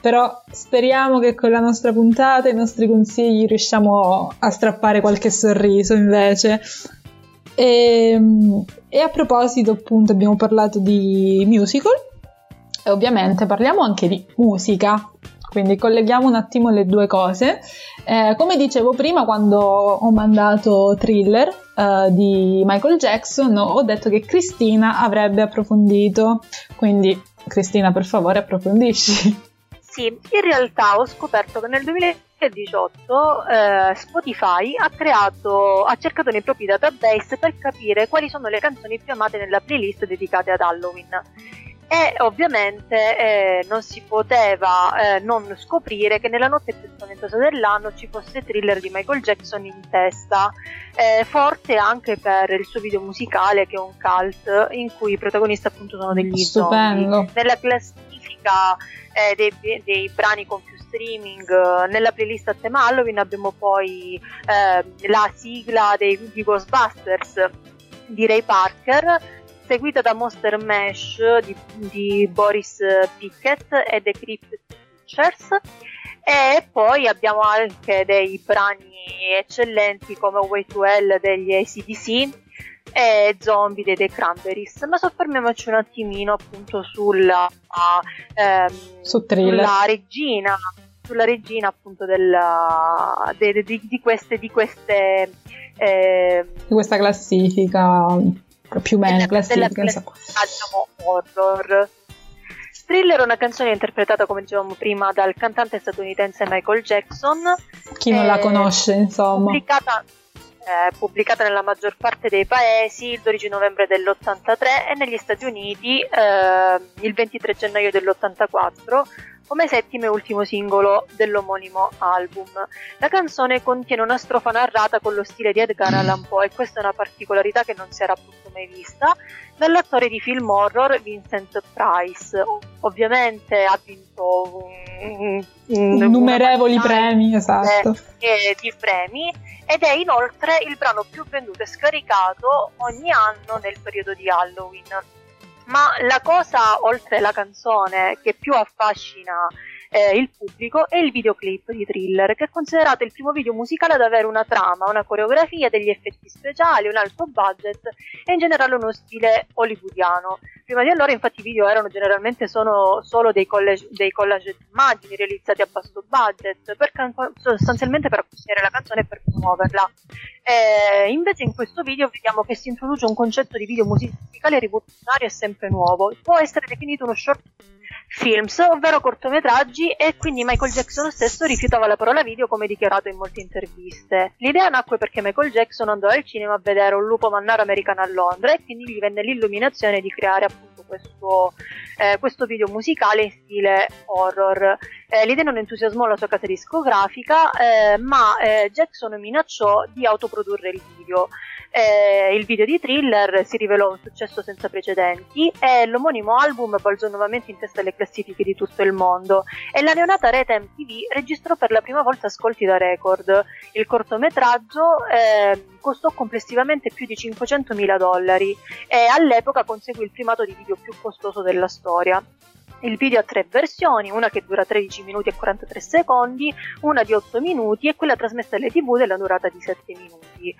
Però speriamo che con la nostra puntata e i nostri consigli riusciamo a strappare qualche sorriso invece. E, e a proposito, appunto, abbiamo parlato di musical e ovviamente parliamo anche di musica. Quindi colleghiamo un attimo le due cose. Eh, come dicevo prima, quando ho mandato Thriller eh, di Michael Jackson, ho detto che Cristina avrebbe approfondito. Quindi, Cristina, per favore, approfondisci. Sì, in realtà ho scoperto che nel 2018 eh, Spotify ha creato, ha cercato nei propri database per capire quali sono le canzoni più amate nella playlist dedicate ad Halloween. E ovviamente eh, non si poteva eh, non scoprire che nella notte più spaventosa dell'anno ci fosse thriller di Michael Jackson in testa, eh, forte anche per il suo video musicale che è un cult in cui i protagonisti appunto sono degli zombie. Stupendo. Nella classifica eh, dei, dei brani con più streaming eh, nella playlist a tema Halloween abbiamo poi eh, la sigla dei, di Ghostbusters di Ray Parker seguita da Monster Mash di, di Boris Pickett e The Crypt Pictures e poi abbiamo anche dei brani eccellenti come Way to Hell degli ACDC e Zombie dei The Cranberries ma soffermiamoci un attimino appunto sulla ehm, Su sulla regina sulla regina appunto della, de- de- di, queste di queste Di questa classifica, più o meno classifica, classifica, diciamo, horror. Thriller è una canzone interpretata, come dicevamo prima, dal cantante statunitense Michael Jackson. Chi non la Eh, conosce, insomma. Pubblicata, eh, pubblicata nella maggior parte dei paesi il 12 novembre dell'83 e negli Stati Uniti eh, il 23 gennaio dell'84 come settimo e ultimo singolo dell'omonimo album. La canzone contiene una strofa narrata con lo stile di Edgar Allan Poe e questa è una particolarità che non si era appunto mai vista dall'attore di film horror Vincent Price. Ovviamente ha vinto un, un- Innumerevoli premi, esatto. eh, di premi ed è inoltre il brano più venduto e scaricato ogni anno nel periodo di Halloween. Ma la cosa, oltre la canzone, che più affascina eh, il pubblico è il videoclip di Thriller, che è considerato il primo video musicale ad avere una trama, una coreografia, degli effetti speciali, un alto budget e in generale uno stile hollywoodiano. Prima di allora infatti i video erano generalmente sono solo dei collage, dei collage di immagini realizzati a basso budget, per can- sostanzialmente per acquistare la canzone e per promuoverla. Eh, invece in questo video vediamo che si introduce un concetto di video musicale rivoluzionario e sempre nuovo. Può essere definito uno short films, ovvero cortometraggi, e quindi Michael Jackson stesso rifiutava la parola video come dichiarato in molte interviste. L'idea nacque perché Michael Jackson andò al cinema a vedere un lupo mannaro americano a Londra e quindi gli venne l'illuminazione di creare appunto questo, eh, questo video musicale in stile horror. Eh, l'idea non entusiasmò la sua casa discografica, eh, ma eh, Jackson minacciò di autoprodurre il video. Eh, il video di thriller si rivelò un successo senza precedenti e l'omonimo album balzò nuovamente in testa alle classifiche di tutto il mondo e la neonata rete MTV registrò per la prima volta ascolti da record. Il cortometraggio eh, costò complessivamente più di 500.000 dollari e all'epoca conseguì il primato di video più costoso della storia. Il video ha tre versioni, una che dura 13 minuti e 43 secondi, una di 8 minuti e quella trasmessa alle tv della durata di 7 minuti.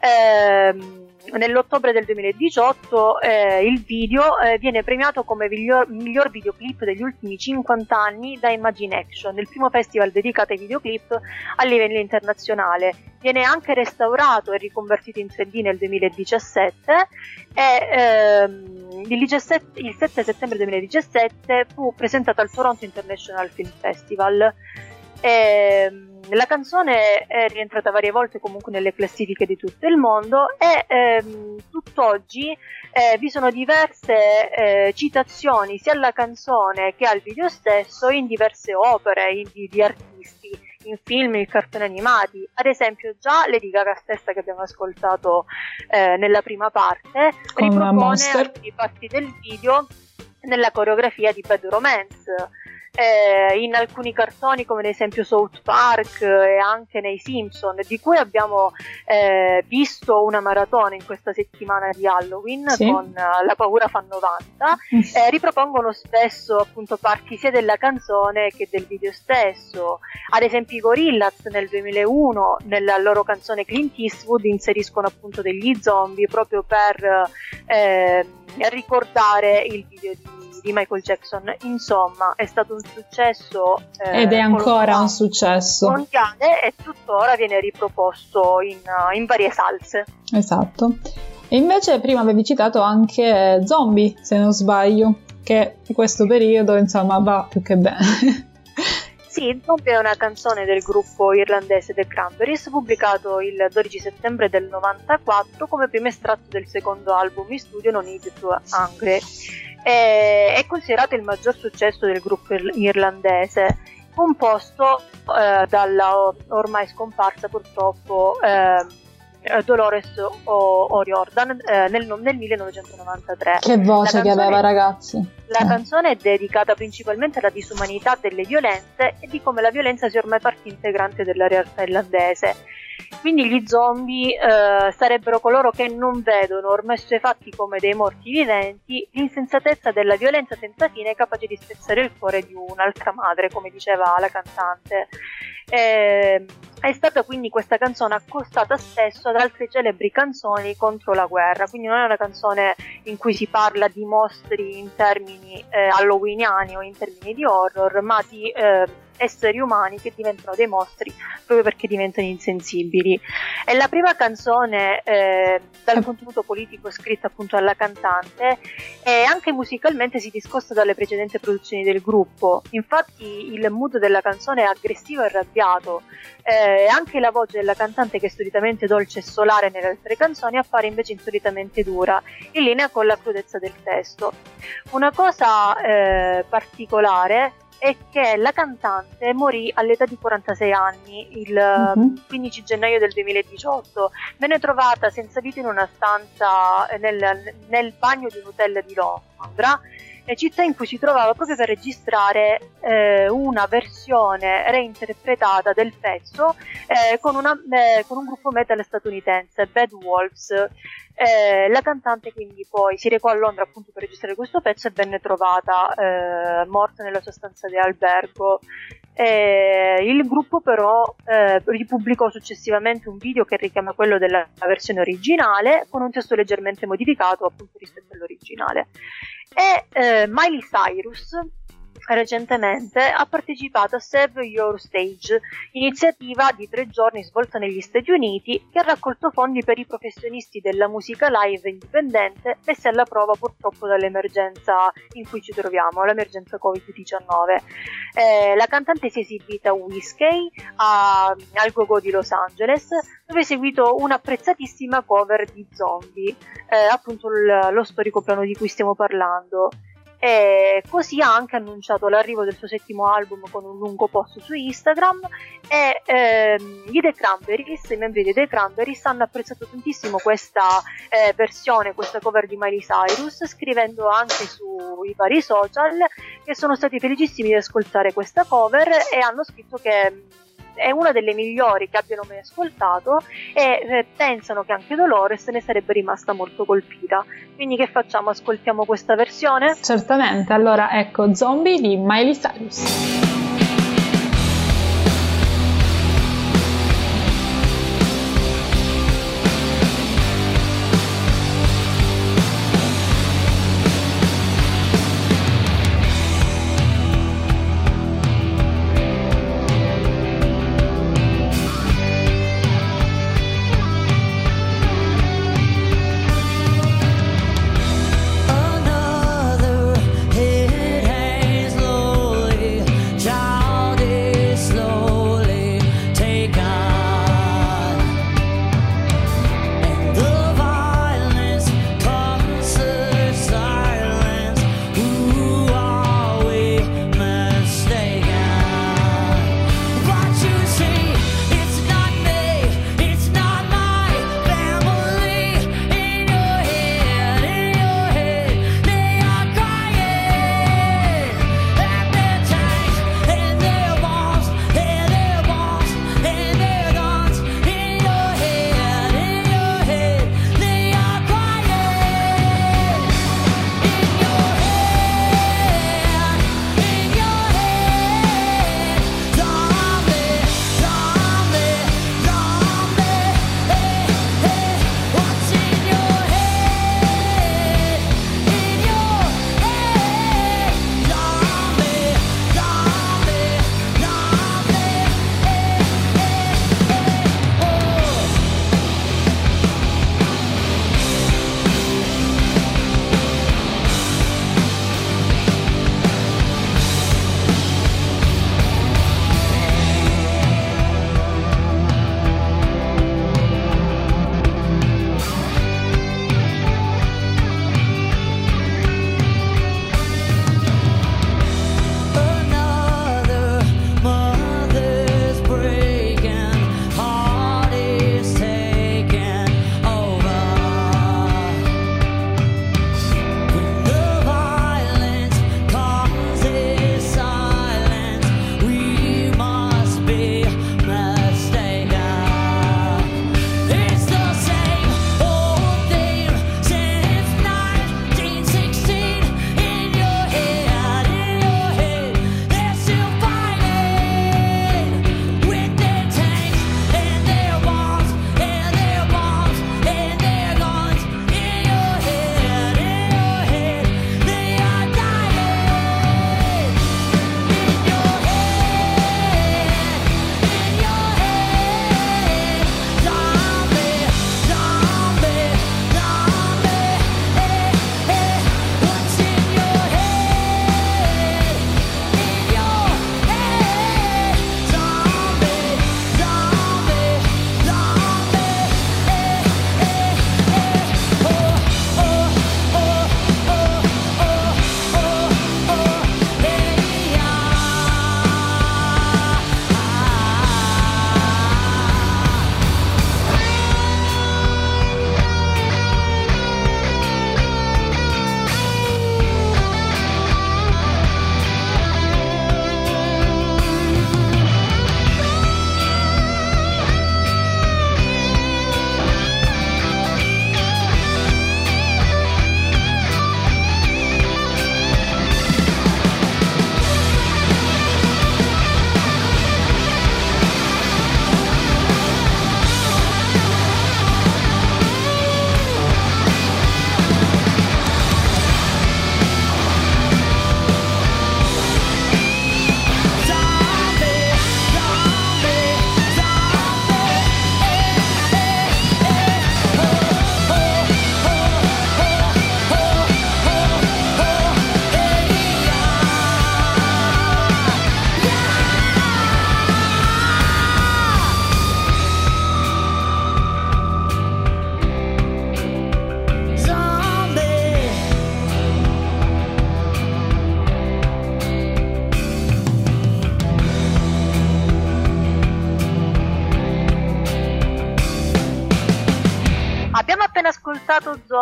Ehm, nell'ottobre del 2018 eh, il video eh, viene premiato come miglior, miglior, videoclip degli ultimi 50 anni da Imagination, il primo festival dedicato ai videoclip a livello internazionale. Viene anche restaurato e riconvertito in 3D nel 2017 e ehm, il, 17, il 7 settembre 2017 fu presentato al Toronto International Film Festival. E, ehm, la canzone è rientrata varie volte comunque nelle classifiche di tutto il mondo e ehm, tutt'oggi eh, vi sono diverse eh, citazioni sia alla canzone che al video stesso in diverse opere in, di, di artisti in film, in cartoni animati. Ad esempio, già Lady Gaga stessa che abbiamo ascoltato eh, nella prima parte Con ripropone alcuni parti del video nella coreografia di Bad Romance eh, in alcuni cartoni come ad esempio South Park e anche nei Simpson di cui abbiamo eh, visto una maratona in questa settimana di Halloween sì. con uh, La paura fa 90 mm. eh, ripropongono spesso appunto parti sia della canzone che del video stesso ad esempio i Gorillaz nel 2001 nella loro canzone Clint Eastwood inseriscono appunto degli zombie proprio per eh, ricordare il video di di Michael Jackson. Insomma, è stato un successo. Eh, Ed è ancora un successo. Mondiale e tuttora viene riproposto in, in varie salse. Esatto. E invece prima avevi citato anche Zombie, se non sbaglio, che in questo periodo insomma va più che bene. (laughs) Sì, Zombie è una canzone del gruppo irlandese The Cranberries, pubblicato il 12 settembre del 94 come primo estratto del secondo album in studio Non Need to Hungry. È, è considerato il maggior successo del gruppo irlandese, composto eh, dalla ormai scomparsa purtroppo eh, Dolores O'Riordan eh, nel, nel, 1993. Che voce canzone, che aveva ragazzi! La eh. canzone è dedicata principalmente alla disumanità delle violenze e di come la violenza sia ormai parte integrante della realtà irlandese quindi gli zombie eh, sarebbero coloro che non vedono, ormai fatti come dei morti viventi, l'insensatezza della violenza senza fine capace di spezzare il cuore di un'altra madre, come diceva la cantante. Eh, è stata quindi questa canzone accostata spesso ad altre celebri canzoni contro la guerra, quindi non è una canzone in cui si parla di mostri in termini eh, halloweeniani o in termini di horror, ma di eh, esseri umani che diventano dei mostri proprio perché diventano insensibili. È la prima canzone eh, dal contenuto politico scritta appunto alla cantante e anche musicalmente si discosta dalle precedenti produzioni del gruppo. Infatti il mood della canzone è aggressivo e arrabbiato. Eh, anche la voce della cantante che è solitamente dolce e solare nelle altre canzoni appare invece insolitamente dura, in linea con la crudezza del testo. Una cosa eh, particolare è che la cantante morì all'età di 46 anni il uh-huh. 15 gennaio del 2018. Venne trovata senza vita in una stanza nel, nel bagno di un hotel di Londra città in cui si trovava proprio per registrare eh, una versione reinterpretata del pezzo eh, con, una, eh, con, un gruppo metal statunitense, Bad Wolves. Eh, la cantante quindi poi si recò a Londra appunto per registrare questo pezzo e venne trovata eh, morta nella sua stanza di albergo. Eh, il gruppo però eh, ripubblicò successivamente un video che richiama quello della versione originale con un testo leggermente modificato appunto rispetto all'originale. E eh, Miley Cyrus recentemente ha partecipato a Save Your Stage, iniziativa di tre giorni svolta negli Stati Uniti che ha raccolto fondi per i professionisti della musica live indipendente messi alla prova purtroppo dall'emergenza in cui ci troviamo, l'emergenza Covid-19. Eh, la cantante si è esibita a Whiskey a, al Gogo di Los Angeles dove è seguito un'apprezzatissima cover di Zombie, eh, appunto l- lo storico piano di cui stiamo parlando e così ha anche annunciato l'arrivo del suo settimo album con un lungo post su Instagram e ehm, i The Cranberries, i membri dei The Cranberries hanno apprezzato tantissimo questa eh, versione, questa cover di Miley Cyrus scrivendo anche sui vari social che sono stati felicissimi di ascoltare questa cover e hanno scritto che è una delle migliori che abbiano mai ascoltato e eh, pensano che anche Dolores ne sarebbe rimasta molto colpita. Quindi che facciamo? Ascoltiamo questa versione? Certamente, allora ecco Zombie di Miley Cyrus.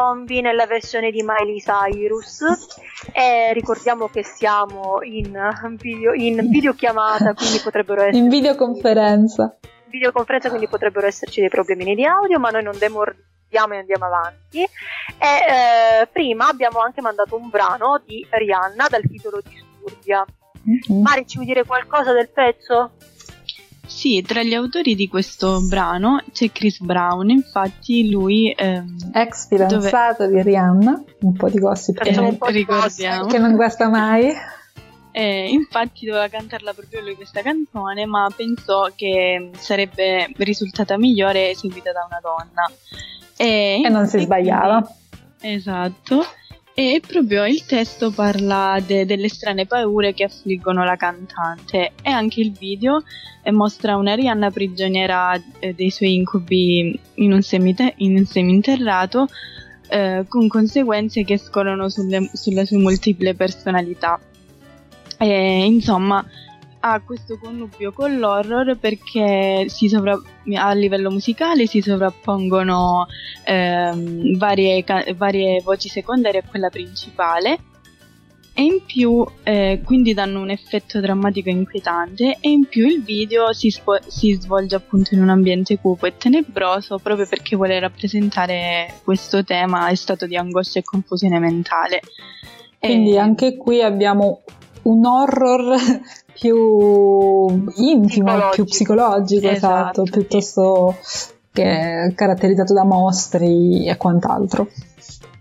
Zombie nella versione di Miley Cyrus e ricordiamo che siamo in, video, in videochiamata, quindi potrebbero essere... In videoconferenza. videoconferenza, quindi potrebbero esserci dei problemini di audio, ma noi non demordiamo e andiamo avanti. E eh, prima abbiamo anche mandato un brano di Rihanna dal titolo Disturbia. Mhm. Mari, ci vuoi dire qualcosa del pezzo? Sì, tra gli autori di questo brano c'è Chris Brown, infatti lui ehm, Ex fidanzato di Rihanna, un po' di gossip che, un po' di ricordiamo. che non guasta mai. eh, infatti doveva cantarla proprio lui questa canzone, ma pensò che sarebbe risultata migliore eseguita da una donna. E, E non si sbagliava. quindi- esatto. E proprio il testo parla de- delle strane paure che affliggono la cantante e anche il video eh, mostra una Rihanna prigioniera eh, dei suoi incubi in un, semite- in un seminterrato eh, con conseguenze che scorrono sulle, sulle sue multiple personalità. E, insomma, ha questo connubio con l'horror perché si sovra- a livello musicale si sovrappongono ehm, varie, ca- varie voci secondarie a quella principale e in più eh, quindi danno un effetto drammatico e inquietante e in più il video si, spo- si svolge appunto in un ambiente cupo e tenebroso proprio perché vuole rappresentare questo tema stato di angoscia e confusione mentale. Quindi E- anche qui abbiamo un horror più intimo, Psicologico. più psicologico, esatto, Esatto, sì. piuttosto che caratterizzato da mostri e quant'altro.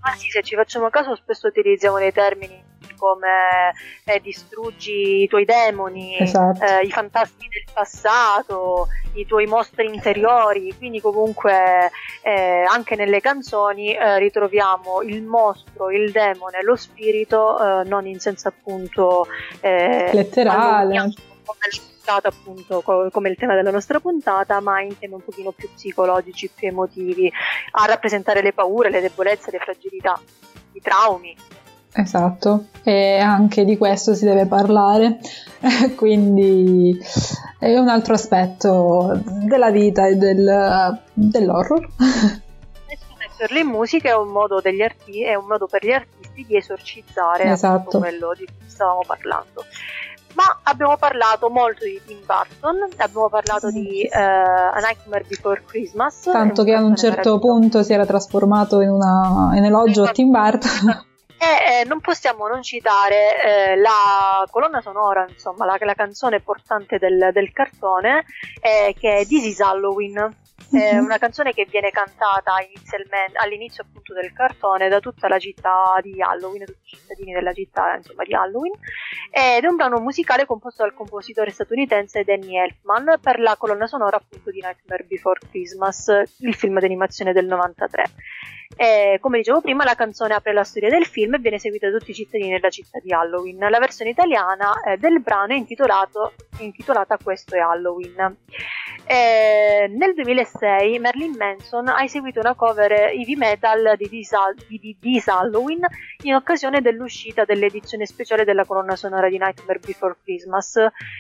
Ah sì, se ci facciamo caso spesso utilizziamo dei termini come eh, distruggi i tuoi demoni, Esatto. eh, i fantasmi del passato, i tuoi mostri interiori, quindi comunque eh, anche nelle canzoni eh, ritroviamo il mostro, il demone, lo spirito, eh, non in senso appunto eh, Letterale. appunto co- come il tema della nostra puntata, ma in temi un pochino più psicologici, più emotivi, a rappresentare le paure, le debolezze, le fragilità, i traumi. Esatto, e anche di questo si deve parlare, (laughs) quindi è un altro aspetto della vita e del- dell'horror. Metterlo in musica è un modo, degli arti- è un modo per gli artisti di esorcizzare Esatto. quello di cui stavamo parlando. Ma abbiamo parlato molto di Tim Burton, abbiamo parlato di eh, A Nightmare Before Christmas. Tanto che a un certo punto si era trasformato in, una, in elogio a Tim Burton. (laughs) E eh, non possiamo non citare eh, la colonna sonora, insomma, la, la canzone portante del, del cartone, eh, che è This is Halloween. È Mhm. una canzone che viene cantata all'inizio appunto del cartone da tutta la città di Halloween, tutti i cittadini della città insomma, di Halloween, ed è un brano musicale composto dal compositore statunitense Danny Elfman per la colonna sonora appunto di Nightmare Before Christmas, il film d'animazione del 93. E, come dicevo prima, la canzone apre la storia del film e viene seguita da tutti i cittadini della città di Halloween. La versione italiana eh, del brano è intitolata Questo è Halloween. Eh, nel 2006 Marilyn Manson ha eseguito una cover heavy metal di This, Halloween in occasione dell'uscita dell'edizione speciale della colonna sonora di Nightmare Before Christmas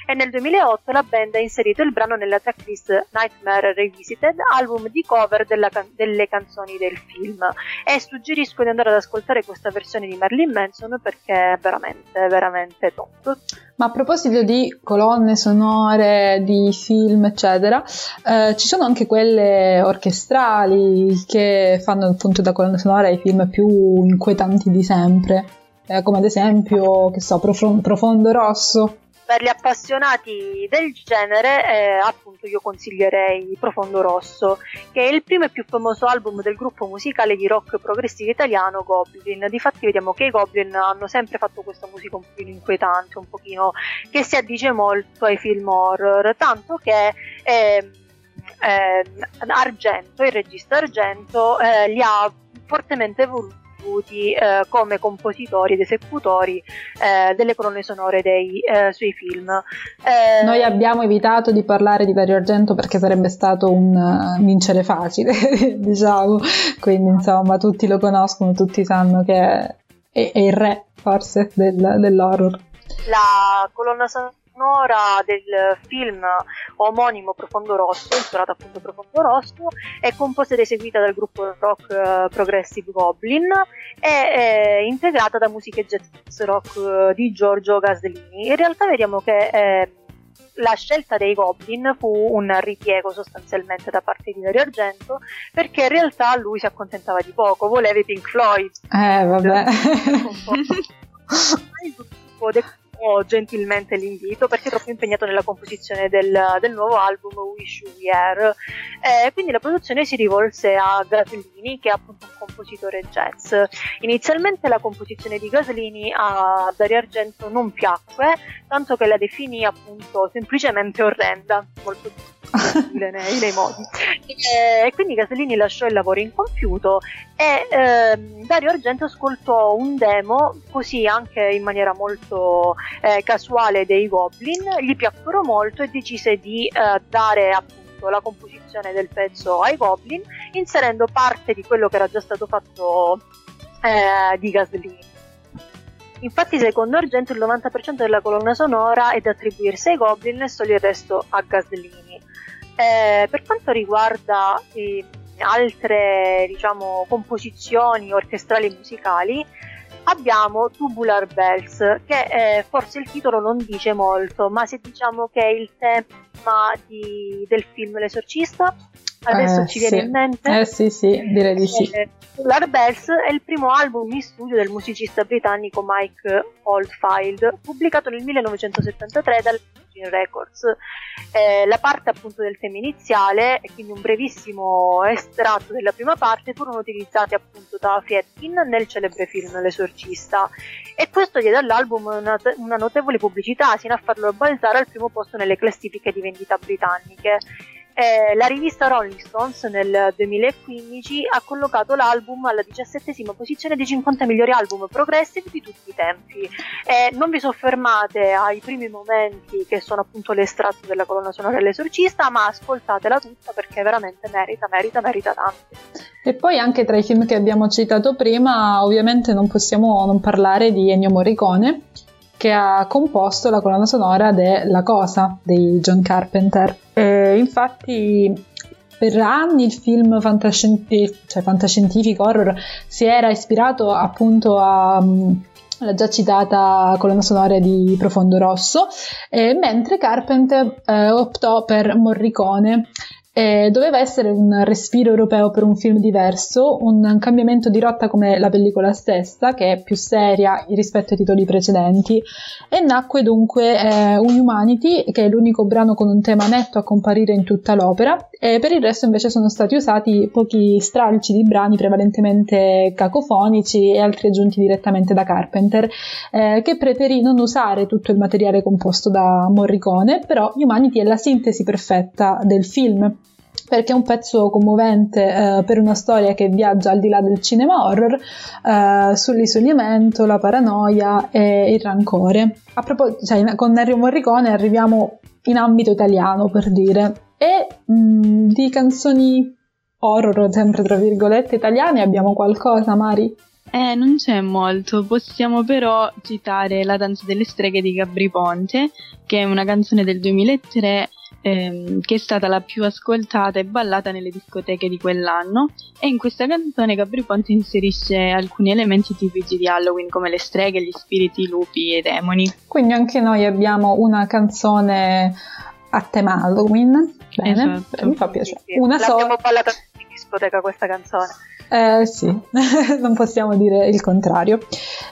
e nel 2008 la band ha inserito il brano nella tracklist Nightmare Revisited, album di cover della delle canzoni del film e suggerisco di andare ad ascoltare questa versione di Marilyn Manson perché è veramente veramente top. Ma a proposito di colonne sonore, di film, eccetera, eh, ci sono anche quelle orchestrali che fanno appunto da colonne sonore ai film più inquietanti di sempre, Eh, come ad esempio, che so, Profo- Profondo Rosso. Per gli appassionati del genere, eh, appunto, io consiglierei Profondo Rosso, che è il primo e più famoso album del gruppo musicale di rock progressivo italiano Goblin. Difatti, vediamo che i Goblin hanno sempre fatto questa musica un pochino inquietante, un pochino che si addice molto ai film horror, tanto che. ehm, ehm, Argento, il regista Argento, eh, li ha fortemente voluti eh, come compositori ed esecutori eh, delle colonne sonore dei eh, suoi film. Eh, Noi abbiamo evitato di parlare di Dario Argento perché sarebbe stato un eh, vincere facile, (laughs) diciamo. Quindi, insomma, tutti lo conoscono, tutti sanno che è, è il re, forse, del- dell'horror. la colonna sonora sonora del film omonimo Profondo Rosso, intitolata appunto Profondo Rosso, è composta ed eseguita dal gruppo rock eh, Progressive Goblin e integrata da musiche jazz rock eh, di Giorgio Gaslini. In realtà vediamo che eh, la scelta dei Goblin fu un ripiego sostanzialmente da parte di Dario Argento perché in realtà lui si accontentava di poco, voleva i Pink Floyd. Eh, vabbè. (laughs) declinò gentilmente l'invito perché è troppo impegnato nella composizione del, del nuovo album Wish You Were. Eh, quindi la produzione si rivolse a Gaslini, che è appunto un compositore jazz. Inizialmente la composizione di Gaslini a Dario Argento non piacque, tanto che la definì appunto semplicemente orrenda, molto nei, nei modi. E, quindi Gaslini lasciò il lavoro incompiuto e ehm, Dario Argento ascoltò un demo così anche in maniera molto eh, casuale dei Goblin, gli piacquero molto e decise di eh, dare appunto la composizione del pezzo ai Goblin inserendo parte di quello che era già stato fatto eh, di Gaslini. Infatti, secondo Argento, il 90% della colonna sonora è da attribuirsi ai Goblin e solo il resto a Gaslini. Eh, per quanto riguarda eh, altre diciamo, composizioni orchestrali musicali, abbiamo Tubular Bells, che eh, forse il titolo non dice molto, ma se diciamo che è il tema di, del film L'Esorcista, adesso Eh, ci viene sì. in mente. Eh sì, sì, direi di sì. Eh, Tubular Bells è il primo album in studio del musicista britannico Mike Oldfield, pubblicato nel 1973 dal Virgin Records. Eh, la parte appunto del tema iniziale e quindi un brevissimo estratto della prima parte furono utilizzati appunto da Friedkin nel celebre film L'Esorcista e questo diede all'album una, una notevole pubblicità sino a farlo balzare al primo posto nelle classifiche di vendita britanniche. Eh, la rivista Rolling Stones nel 2015 ha collocato l'album alla diciassettesima posizione dei 50 migliori album progressive di tutti i tempi. Eh, non vi soffermate ai primi momenti che sono appunto l'estratto della colonna sonora dell'esorcista, ma ascoltatela tutta perché veramente merita, merita, merita tanto. E poi anche tra i film che abbiamo citato prima, ovviamente non possiamo non parlare di Ennio Morricone, che ha composto la colonna sonora de La Cosa di John Carpenter. E infatti per anni il film fantascientifico, cioè fantascientifico horror si era ispirato appunto a alla già citata colonna sonora di Profondo Rosso, eh, mentre Carpenter eh, optò per Morricone. Eh, doveva essere un respiro europeo per un film diverso, un cambiamento di rotta come la pellicola stessa, che è più seria rispetto ai titoli precedenti, e nacque dunque eh, un Humanity, che è l'unico brano con un tema netto a comparire in tutta l'opera, e per il resto invece sono stati usati pochi stralci di brani prevalentemente cacofonici e altri aggiunti direttamente da Carpenter, eh, che preferì non usare tutto il materiale composto da Morricone, però Humanity è la sintesi perfetta del film perché è un pezzo commovente eh, per una storia che viaggia al di là del cinema horror eh, sull'isolamento, la paranoia e il rancore. A proposito, cioè, con Ennio Morricone arriviamo in ambito italiano per dire. E mh, di canzoni horror, sempre tra virgolette, italiane abbiamo qualcosa, Mari? Eh, non c'è molto, possiamo però citare La danza delle streghe di Gabri Ponte, che è una canzone del 2003 ehm, che è stata la più ascoltata e ballata nelle discoteche di quell'anno e in questa canzone Gabri Ponte inserisce alcuni elementi tipici di Halloween come le streghe, gli spiriti, i lupi e i demoni. Quindi anche noi abbiamo una canzone a tema Halloween. Bene, Esatto. mi fa piacere. Sì, sì. Una sola. L'abbiamo ballata in discoteca questa canzone. Eh sì, (laughs) non possiamo dire il contrario.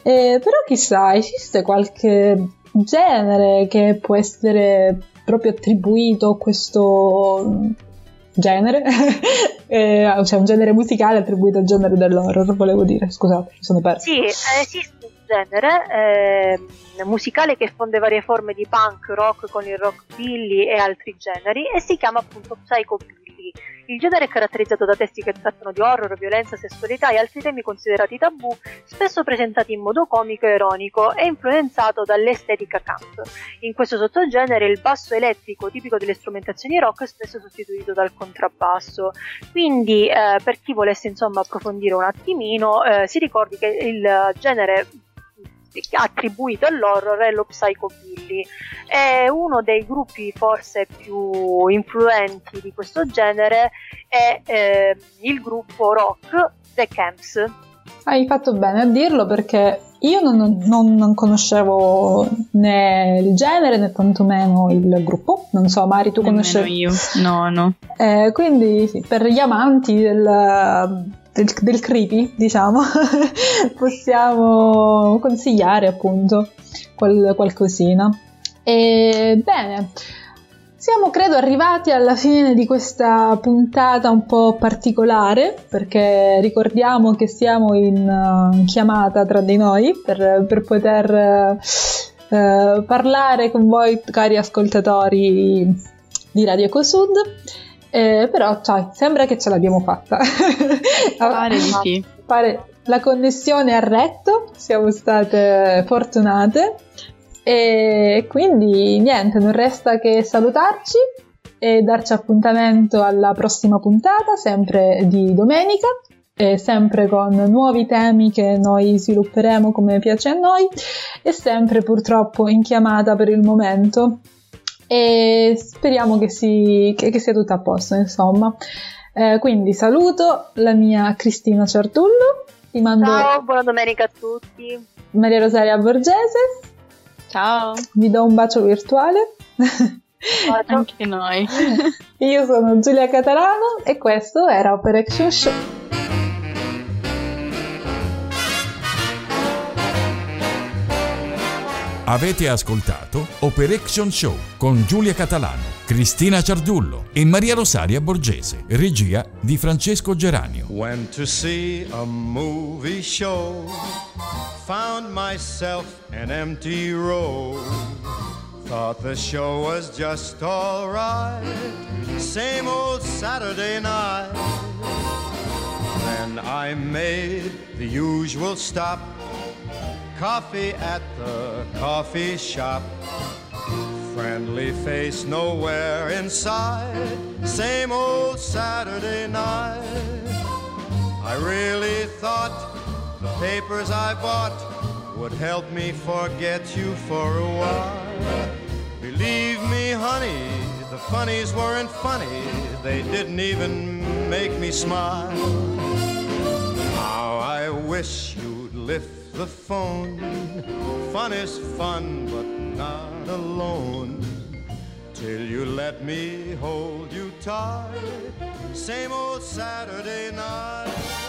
Eh, però chissà, esiste qualche genere che può essere proprio attribuito questo genere? (laughs) Eh, cioè un genere musicale attribuito al genere dell'horror, volevo dire, scusate, mi sono persa. Sì, eh, esiste un genere ehm, musicale che fonde varie forme di punk, rock con il rockabilly e altri generi e si chiama appunto psychobilly. Il genere è caratterizzato da testi che trattano di horror, violenza, sessualità e altri temi considerati tabù, spesso presentati in modo comico e ironico e influenzato dall'estetica camp. In questo sottogenere il basso elettrico, tipico delle strumentazioni rock, è spesso sostituito dal contrabbasso. Quindi, eh, per chi volesse insomma approfondire un attimino, eh, si ricordi che il genere attribuito all'horror è lo psychobilly. E uno dei gruppi forse più influenti di questo genere è eh, il gruppo rock The Camps. Hai fatto bene a dirlo perché io non, non, non, conoscevo né il genere né tantomeno il gruppo. Non so, Mari, tu Nemmeno conoscevi? io, no, no. Eh, quindi sì, per gli amanti del, del, del creepy, diciamo, (laughs) possiamo consigliare appunto qual, qualcosina. E, bene, siamo credo arrivati alla fine di questa puntata un po' particolare perché ricordiamo che siamo in, uh, chiamata tra di noi per, per poter uh, parlare con voi cari ascoltatori di Radio Ecosud. Eh, però cioè, sembra che ce l'abbiamo fatta. (laughs) Pare di sì. Pare, la connessione ha retto, siamo state fortunate e quindi niente, non resta che salutarci e darci appuntamento alla prossima puntata, sempre di domenica, e sempre con nuovi temi che noi svilupperemo come piace a noi e sempre purtroppo in chiamata per il momento e speriamo che, si, che, che sia tutto a posto, insomma. Eh, quindi saluto la mia Cristina Ciartullo, ti mando Ciao, buona domenica a tutti. Maria Rosaria Borgese, Ciao, vi do un bacio virtuale. (laughs) anche noi. Io sono Giulia Catalano e questo era Operation Show. Avete ascoltato Operation Show con Giulia Catalano, Cristina Ciardullo e Maria Rosaria Borgese, regia di Francesco Geranio. Went to see a movie show. Found myself an empty row. Thought the show was just alright. Same old Saturday night. Then I made the usual stop. Coffee at the coffee shop. Friendly face nowhere inside. Same old Saturday night. I really thought the papers I bought would help me forget you for a while. Believe me, honey, the funnies weren't funny. They didn't even make me smile. How I wish you'd lift the phone. Fun is fun, but not alone. Till you let me hold you tight. Same old Saturday night.